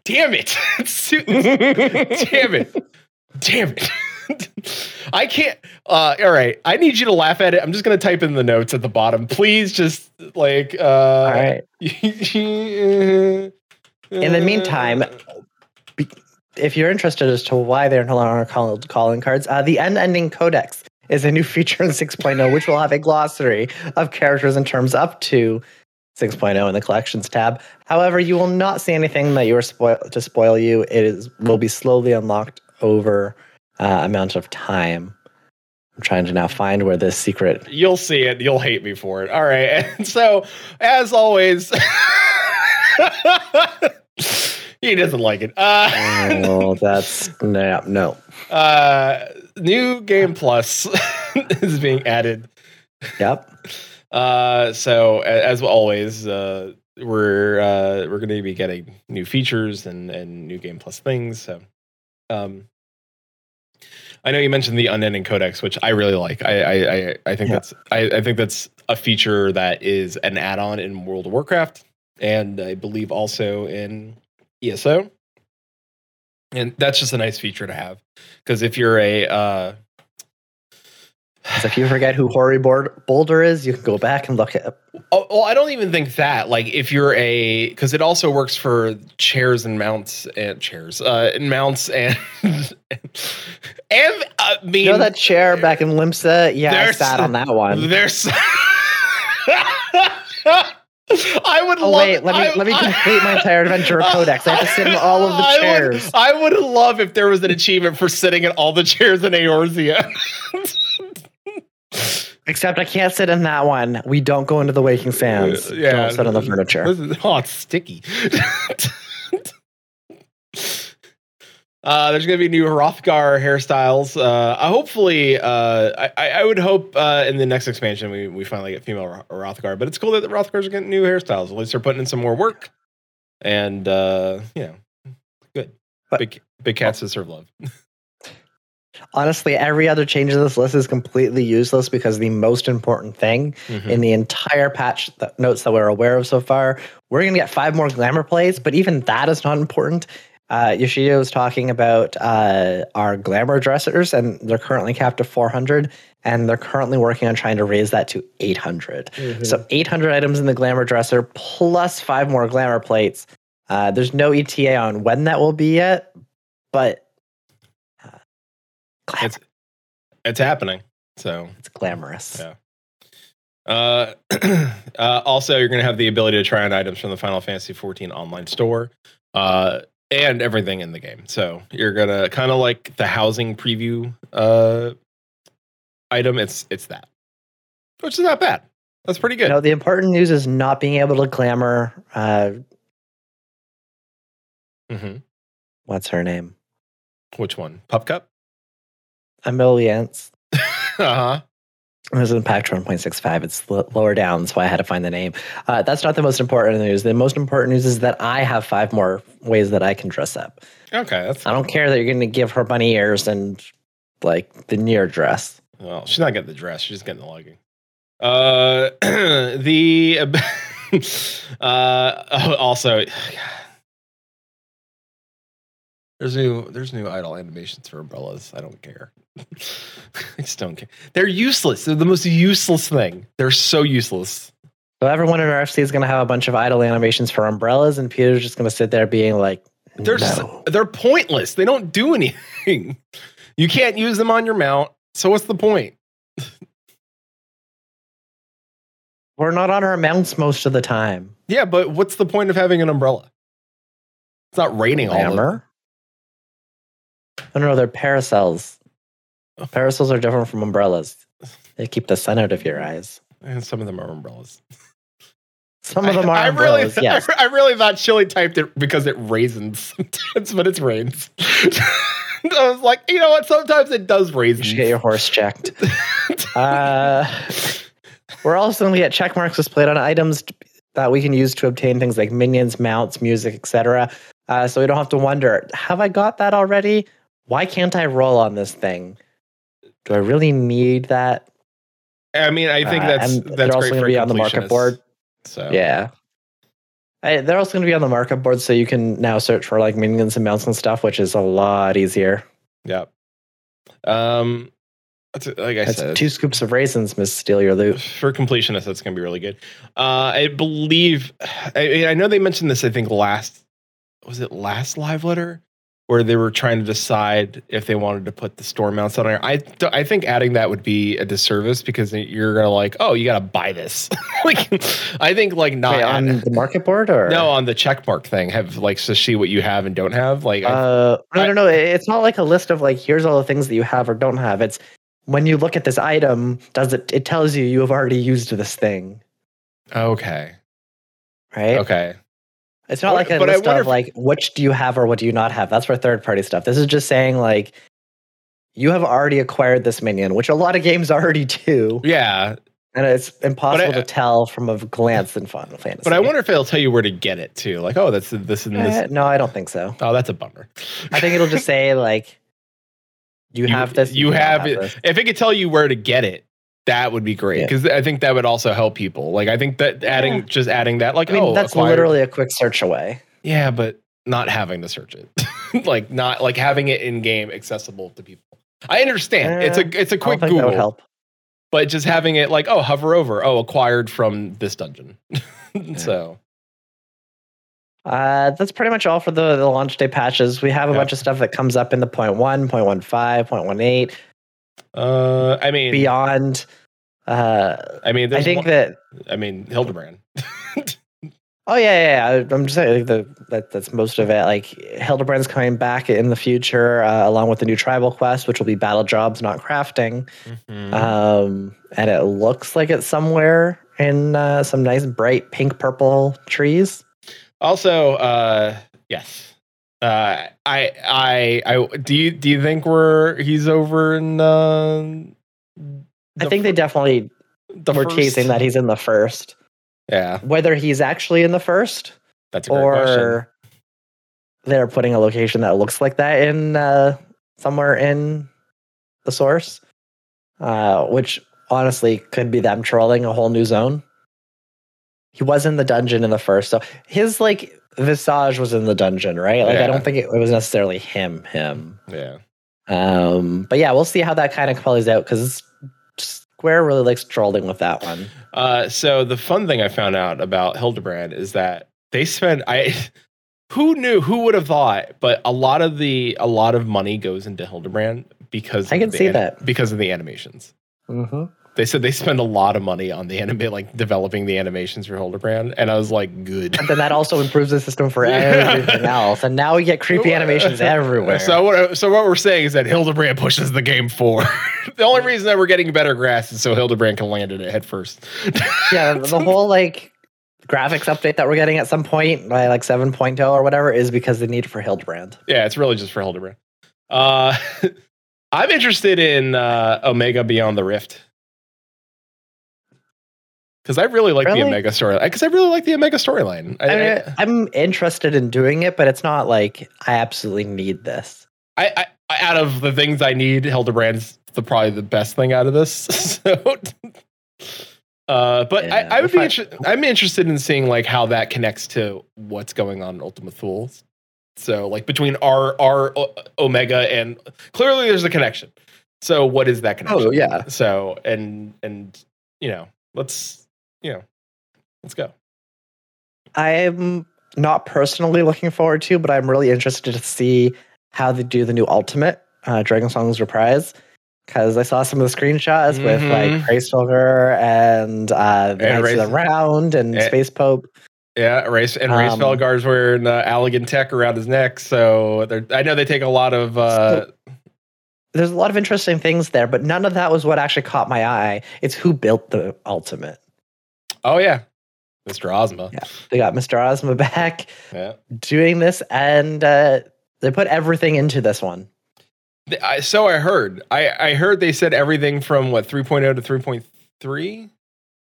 Damn it! Damn it! Damn it! I can't. Uh, all right, I need you to laugh at it. I'm just gonna type in the notes at the bottom. Please, just like. Uh, All right. In In the meantime, if you're interested as to why they're no longer called calling cards, uh, the Unending Codex is a new feature in 6.0, which will have a glossary of characters and terms up to 6.0 in the collections tab. However, you will not see anything that you are spoil to spoil you. It is will be slowly unlocked over uh, amount of time. I'm trying to now find where this secret. You'll see it. You'll hate me for it. All right. And so, as always, he doesn't like it. Uh, Oh, that's no, no. uh, new game plus is being added. Yep. Uh, so as always, uh, we're uh, we're going to be getting new features and and new game plus things. So, um, I know you mentioned the unending codex, which I really like. I I I, I think Yeah. that's I, I think that's a feature that is an add-on in World of Warcraft, and I believe also in ESO. And that's just a nice feature to have because if you're a uh, 'Cause if you forget who Hoary Boulder is, you can go back and look at. Oh, well, I don't even think that. Like, if you're a, because it also works for chairs and mounts and chairs, uh, and mounts and and I mean, You know that chair back in Limsa? Yeah, I sat on that one. there's. I would Oh love. wait, let me I- let me I- complete my entire adventure codex. I have to sit in all of the I would- chairs. I would love if there was an achievement for sitting in all the chairs in Eorzea. Except I can't sit in that one. We don't go into the waking sands. Yeah. Don't sit on the furniture. Is, oh, it's sticky. uh, there's going to be new Hrothgar hairstyles. Uh, I hopefully, uh, I, I would hope uh, in the next expansion we, we finally get female Hro- Hrothgar. But it's cool that the Hrothgars are getting new hairstyles. At least they're putting in some more work. And, uh, you know, good. But- big, big cats deserve love. Honestly, every other change in this list is completely useless because the most important thing Mhm. in the entire patch that, notes that we're aware of so far, we're going to get five more glamour plates, but even that is not important. Uh, Yoshida was talking about uh, our glamour dressers, and they're currently capped to 400, and they're currently working on trying to raise that to 800. So 800 items in the glamour dresser plus five more glamour plates. Uh, there's no ETA on when that will be yet, but It's, it's happening. So. it's glamorous. Yeah. Uh, uh, also, you're going to have the ability to try on items from the Final Fantasy 14 online store uh, and everything in the game. So you're going to kind of like the housing preview uh, item. It's it's that, which is not bad. That's pretty good. No, the important news is not being able to glamour. Uh, mm-hmm. what's her name? Which one? Pup Cup? Emiliance. uh huh. Was in patch 1.65. It's l- lower down, that's why I had to find the name. Uh, that's not the most important news. The most important news is that I have five more ways that I can dress up. Okay, that's I don't care that you're going to give her bunny ears and like the near dress. Well, she's not getting the dress. She's getting the legging. Uh, the uh, also, there's new there's new idle animations for umbrellas. I don't care. I just don't care. They're useless. They're the most useless thing. They're so useless. So everyone in RFC is going to have a bunch of idle animations for umbrellas, and Peter's just going to sit there being like, They're no. they're pointless. They don't do anything. You can't use them on your mount. So what's the point? We're not on our mounts most of the time. Yeah, but what's the point of having an umbrella? It's not raining all the Glamour? No, no, they're parasols. Parasols are different from umbrellas. They keep the sun out of your eyes. And some of them are umbrellas. Some of them are I, I really, umbrellas, yes. I, really thought Chili typed it because it raisins sometimes, but it's rains. I was like, you know what? Sometimes it does You should get your horse checked. uh, we're also going to get check marks displayed on items that we can use to obtain things like minions, mounts, music, etc. Uh, so we don't have to wonder, have I got that already? Why can't I roll on this thing? Do I really need that? I mean, I think Uh, that's and that's they're also gonna for be on the market board. So Yeah. I, they're also going to be on the market board, so you can now search for like minions and mounts and stuff, which is a lot easier. yeah. Um, like I That's said, two scoops of raisins, Miss Steal Your Loot. for completionists, that's going to be really good. Uh, I believe, I, I know they mentioned this. I think last was it last live letter where they were trying to decide if they wanted to put the store mounts on there. I th- I think adding that would be a disservice because you're gonna like, oh, you got to buy this. like, I think like not Wait, on add- the market board or no on the checkmark thing. Have like to see what you have and don't have. Like, I- Uh, no, I- no, no. It's not like a list of like here's all the things that you have or don't have. It's when you look at this item, does it? It tells you you have already used this thing, okay, right? okay. It's not like a list of if- like which do you have or what do you not have. That's for third party stuff. This is just saying like you have already acquired this minion, which a lot of games already do, Yeah, and it's impossible I- to tell from a glance in Final Fantasy. but I wonder if it'll tell you where to get it too. Like, oh, that's this and this. Eh, no, I don't think so. Oh, that's a bummer. I think it'll just say like you, have this. You don't have it. this. If it could tell you where to get it, that would be great because yeah. I think that would also help people. Like I think that adding yeah. just adding that like I mean, oh that's acquired. literally a quick search away. Yeah, but not having to search it, like not like having it in game accessible to people. I understand it's a eh, it's a quick Google help, but just having it like oh hover over oh acquired from this dungeon. yeah. So uh, that's pretty much all for the, the launch day patches. We have a bunch of stuff that comes up in the point one, point one five, point one eight uh, I mean, beyond. Uh, I mean, I think one- that. I mean, Hildebrand. Oh yeah, yeah. yeah. I'm just saying the, that that's most of it. Like Hildebrand's coming back in the future, uh, along with the new tribal quest, which will be battle jobs, not crafting. Mhm. Um, and it looks like it's somewhere in uh, some nice bright pink purple trees. Also, uh, yes. Uh, I, I, I. Do you do you think we're he's over in? Uh, I think they definitely the were first- teasing that he's in the first. Yeah, Whether he's actually in the first that's a great question. or they're putting a location that looks like that in uh, somewhere in the source, uh, which honestly could be them trolling a whole new zone. He was in the dungeon in the first, so his like visage was in the dungeon, right? Like I don't think it, it was necessarily him, him. Yeah, Um, but yeah, we'll see how that kind of plays out because Square really likes trolling with that one. Uh, so the fun thing I found out about Hildebrand is that they spend I who knew who would have thought, but a lot of the a lot of money goes into Hildebrand because I can see that. because of the animations. Mm-hmm. They said they spend a lot of money on the anime, like developing the animations for Hildebrand, and I was like, good. But then that also improves the system for everything else, and now we get creepy animations everywhere. So what? So what we're saying is that Hildebrand pushes the game forward. the only reason that we're getting better grass is so Hildebrand can land it head first. yeah, the whole like graphics update that we're getting at some point, by like 7.0 or whatever, is because they need it for Hildebrand. Yeah, it's really just for Hildebrand. Uh, I'm interested in uh, Omega Beyond the Rift because I really like Really? the Omega storyline. Because I really like the Omega storyline. I, I'm interested in doing it, but it's not like I absolutely need this. I, I, out of the things I need, Hildebrand's the probably the best thing out of this. so, uh, but Yeah, I, I would be I- interested. I'm interested in seeing like how that connects to what's going on in Ultima Thule. So, like between our our Omega and clearly there's a connection. So, what is that connection? Oh, yeah. So, and and you know, let's you know, let's go. I'm not personally looking forward to, but I'm really interested to see how they do the new Ultimate uh, Dragonsong's Reprise because I saw some of the screenshots with Mhm. like Gracefelger and uh, the And Knights of the Round and Eh. Space Pope. Yeah, race and Race Um, Felgar's wearing uh, Allagan Tech around his neck, so they're, I know they take a lot of. Uh, There's a lot of interesting things there, but none of that was what actually caught my eye. It's who built the Ultimate. Oh yeah, Mr. Ozma. Yeah. They got Mr. Ozma back Yeah. doing this, and uh, they put everything into this one. I, so I heard. I I heard they said everything from what 3.0 to 3.3.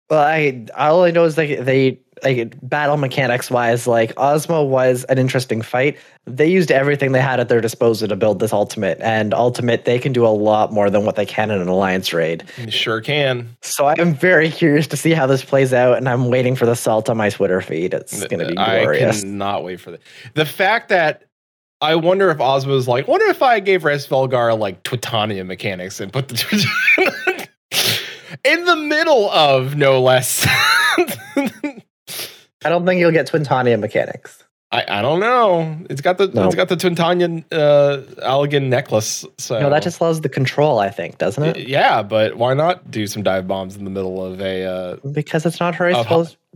Well, I all I know is they they like battle mechanics wise, like Ozma was an interesting fight. They used everything they had at their disposal to build this ultimate, and ultimate they can do a lot more than what they can in an alliance raid. You sure can. So I am very curious to see how this plays out, and I'm waiting for the salt on my Twitter feed. It's going to be glorious. I cannot wait for that. The fact that I wonder if Ozma was like, wonder if I gave Res Velgar like Twintania mechanics and put the in the middle of no less. I don't think you'll get Twintania mechanics. I, I don't know. It's got the No. it's got the Twintania uh Allagan necklace. So No, that just allows the control, I think, doesn't it? yeah, but why not do some dive bombs in the middle of a? Uh, Because it's not Of-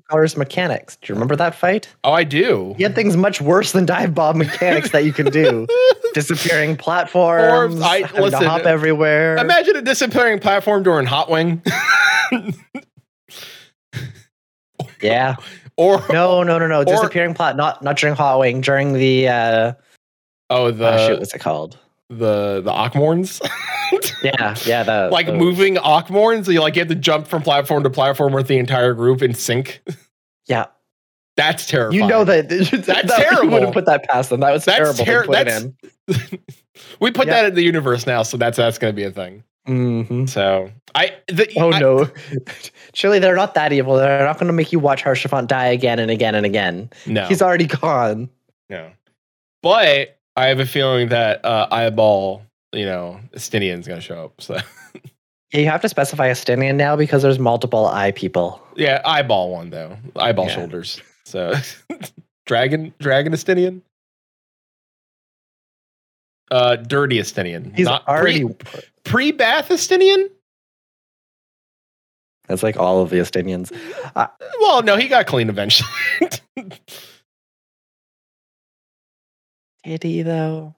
Color's mechanics. Do you remember that fight? oh, I do. You had things much worse than dive bomb mechanics that you can do. Disappearing platforms, Or, I- listen, to hop everywhere. Imagine a disappearing platform during Hot Wing. yeah. or No, no, no, no. Disappearing plot. not not during Hot Wing, during the uh oh the oh, shoot, what's it called? The the Akh Morns. Yeah, yeah, the like the- moving Akh Morns, you like you have to jump from platform to platform with the entire group in sync. Yeah. That's terrible. You know that that's that, You terrible. wouldn't put that past them. That was That's terrible. ter- that's- we put Yeah. that in the universe now, so that's that's going to be a thing. Mm-hmm. So I the, Oh I- no. Surely they're not that evil. They're not going to make you watch Haurchefant die again and again and again. no He's already gone. no. But I have a feeling that uh, eyeball, you know, Estinien's going to show up. So Yeah, you have to specify Estinien now because there's multiple eye people. yeah, eyeball one though, eyeball Yeah. shoulders. So dragon, dragon Estinien. Uh, dirty Estinien. He's Not already. pre, pre-bath Estinien. that's like all of the Estiniens. Well, no, he got clean eventually. He though?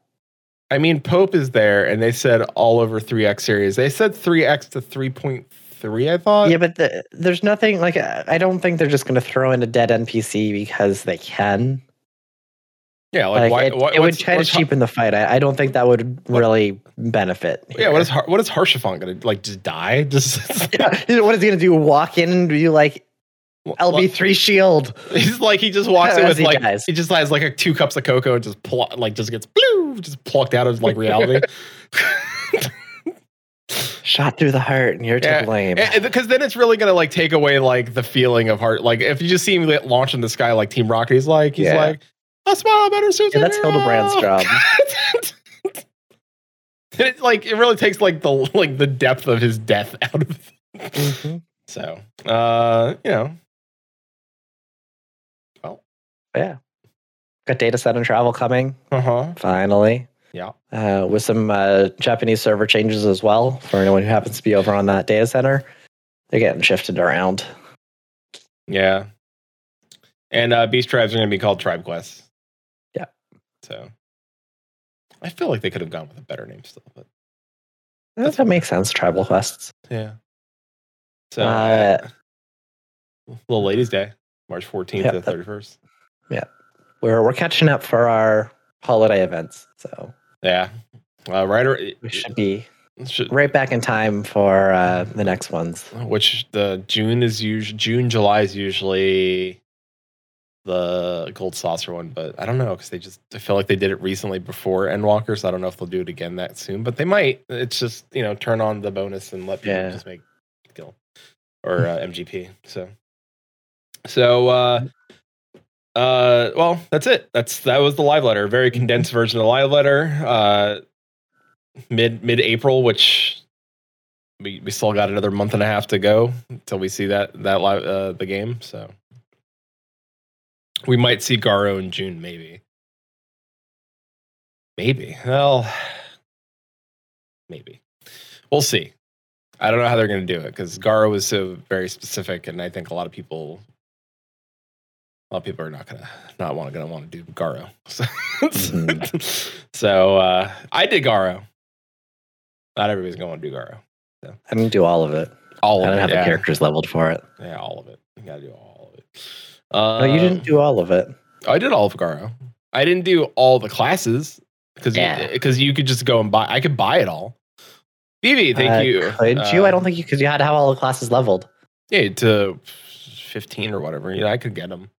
I mean, Pope is there, and they said all over 3x series. They said 3x to 3.3, I thought. yeah, but the, there's nothing like I don't think they're just going to throw in a dead NPC because they can. Yeah, like, Like, why, it, what, it would kind of cheapen the fight. I, I don't think that would What- really benefit. Yeah, what here. is Har- what is Haurchefant gonna like? Just die? Just Yeah, what is he going to do? Walk in and be like LB three shield? He's like he just walks in with he like dies. he just has like a two cups of cocoa and just pl- like just gets blue, just plucked out of like reality. Shot through the heart, and you're Yeah, to blame. because then it's really gonna like take away like the feeling of heart. Like if you just see him like, launch in the sky like Team Rocket, he's like he's Yeah. like a smile better suits. Yeah, that's Hildibrand's job. it like it really takes like the like the depth of his death out of it. Mhm. So uh you know Yeah, got data set and travel coming uh-huh finally. yeah uh, with some uh, Japanese server changes as well for anyone who happens to be over on that data center. They're getting shifted around. yeah and uh beast tribes are gonna be called tribe quests Yeah. so I feel like they could have gone with a better name still but That, that makes sense. Tribal quests. yeah so Uh, little ladies day march 14th Yeah. to 31st We're we're catching up for our holiday events, so yeah uh, right or, we should be should, right back in time for uh, the next ones. which the June is usually June, July is usually the gold saucer one, but I don't know because they just I feel like they did it recently before Endwalker, so I don't know if they'll do it again that soon. But they might. It's just you know turn on the bonus and let people Yeah. just make skill or uh, MGP. So so uh uh well that's it. That's that was the live letter. Very condensed version of the live letter. Uh mid mid April, which we, we still got another month and a half to go until we see that that live uh, the game. So we might see Garo in June, maybe. Maybe. Well, maybe. we'll see. I don't know how they're going to do it because Garo was so very specific, and I think a lot of people, a lot of people are not going to not want to want to do Garo. So, Mhm. so uh, I did Garo. Not everybody's going to want to do Garo. I didn't do all of it. All I of don't it, have yeah. the characters leveled for it. Yeah, all of it. You got to do all of it. Uh, No, you didn't do all of it. I did all of Garo. I didn't do all the classes because Yeah. because you could just go and buy. I could buy it all. Phoebe, thank Uh, you. Could you? I don't think you because you had to have all the classes leveled. Yeah, to fifteen or whatever. You know, I could get them.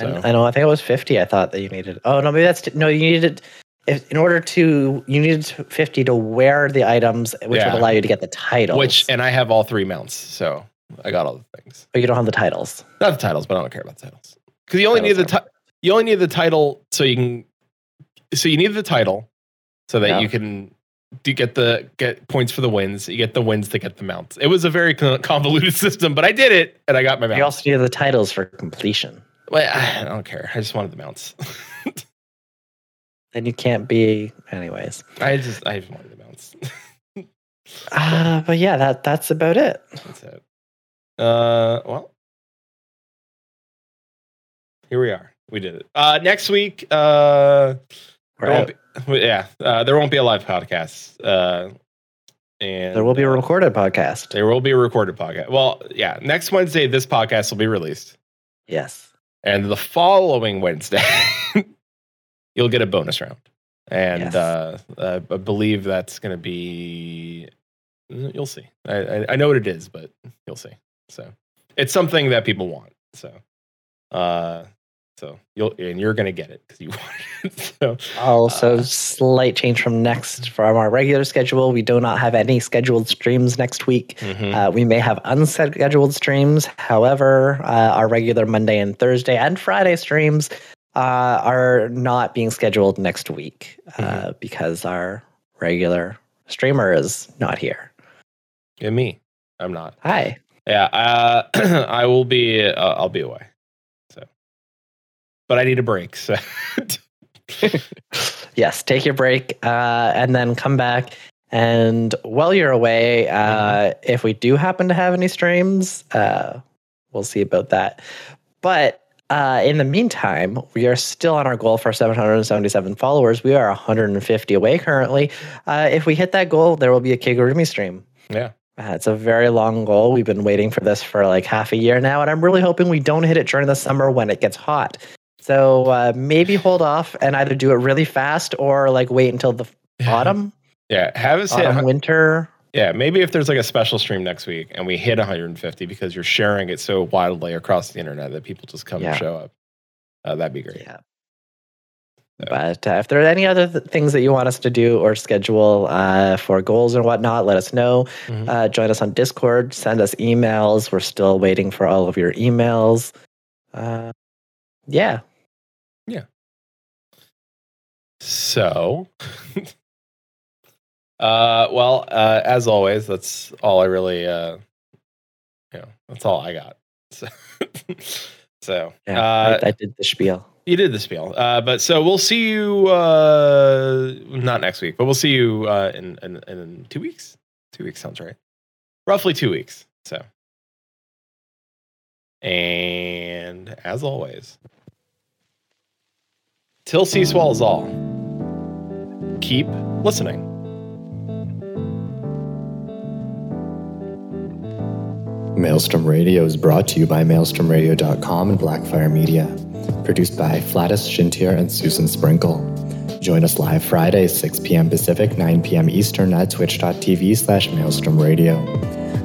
I- So I know. I think it was fifty. I thought that you needed. Oh no, maybe that's t- no. You needed if in order to you needed fifty to wear the items, which Yeah. would allow you to get the titles. which and I have all three mounts, so I got all the things. but you don't have the titles. Not the titles, but I don't care about the titles because you only need the Titles ti- you only need the title so you can. So you need the title so that Yeah. you can do get the get points for the wins. You get the wins to get the mounts. It was a very convoluted system, but I did it and I got my mounts. You also need the titles for completion. Well, I don't care. I just wanted the mounts. Then you can't be, anyways. I just I just wanted the mounts. Uh, but yeah, that that's about it. That's it. Uh, well, here we are. We did it. Uh, next week, uh, there won't be, yeah, uh, there won't be a live podcast. Uh, and There will be a uh, recorded podcast. there will be a recorded podcast. Well, yeah, next Wednesday, this podcast will be released, Yes. And the following Wednesday, you'll get a bonus round. And Yes. uh, I believe that's going to be. You'll see. I, I, I know what it is, but you'll see. So it's something that people want. So, uh, so you'll and you're going to get it because you want it. So Also, Uh, slight change from next from our regular schedule. We do not have any scheduled streams next week. mhm. Uh, we may have unscheduled streams. However, uh, our regular Monday and Thursday and Friday streams uh, are not being scheduled next week uh, because our regular streamer is not here. yeah, me. I'm not. Hi. Yeah, uh, I will be. Uh, I'll be away. But I need a break. So. yes, take your break uh, and then come back. And while you're away, uh, if we do happen to have any streams, uh, we'll see about that. But uh, in the meantime, we are still on our goal for 777 followers. We are 150 away currently. Uh, if we hit that goal, there will be a Kigurumi stream. yeah. Uh, it's a very long goal. We've been waiting for this for like half a year now, and I'm really hoping we don't hit it during the summer when it gets hot. So uh, maybe hold off and either do it really fast or like wait until the autumn, Yeah. Have us hit. autumn, winter. Yeah, maybe if there's like a special stream next week and we hit 150 because you're sharing it so wildly across the internet that people just come Yeah. and show up, uh, that'd be great. Yeah. Yeah. But uh, if there are any other th- things that you want us to do or schedule uh, for goals and whatnot, let us know. Mhm. Uh, join us on Discord. Send us emails. We're still waiting for all of your emails. Uh, yeah. So, uh, well, uh, as always, that's all I really, uh, you know, that's all I got. So, so Yeah. uh, I, I did the spiel. you did the spiel. Uh, but so we'll see you, uh, not next week, but we'll see you uh, in, in, in two weeks. Two weeks sounds right. Roughly two weeks. So, and as always, till sea swallows all, keep listening. Maelstrom Radio is brought to you by maelstromradio.com and Blackfire Media. Produced by Flatus, Shintir, and Susan Sprinkle. Join us live Friday, 6 p.m. Pacific, 9 p.m. Eastern at twitch.tv slash maelstrom radio.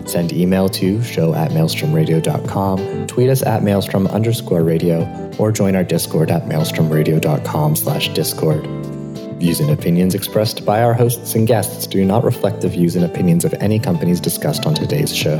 Send email to show at maelstromradio.com, tweet us at maelstrom underscore radio, or join our Discord at maelstromradio.com slash discord. Views and opinions expressed by our hosts and guests do not reflect the views and opinions of any companies discussed on today's show.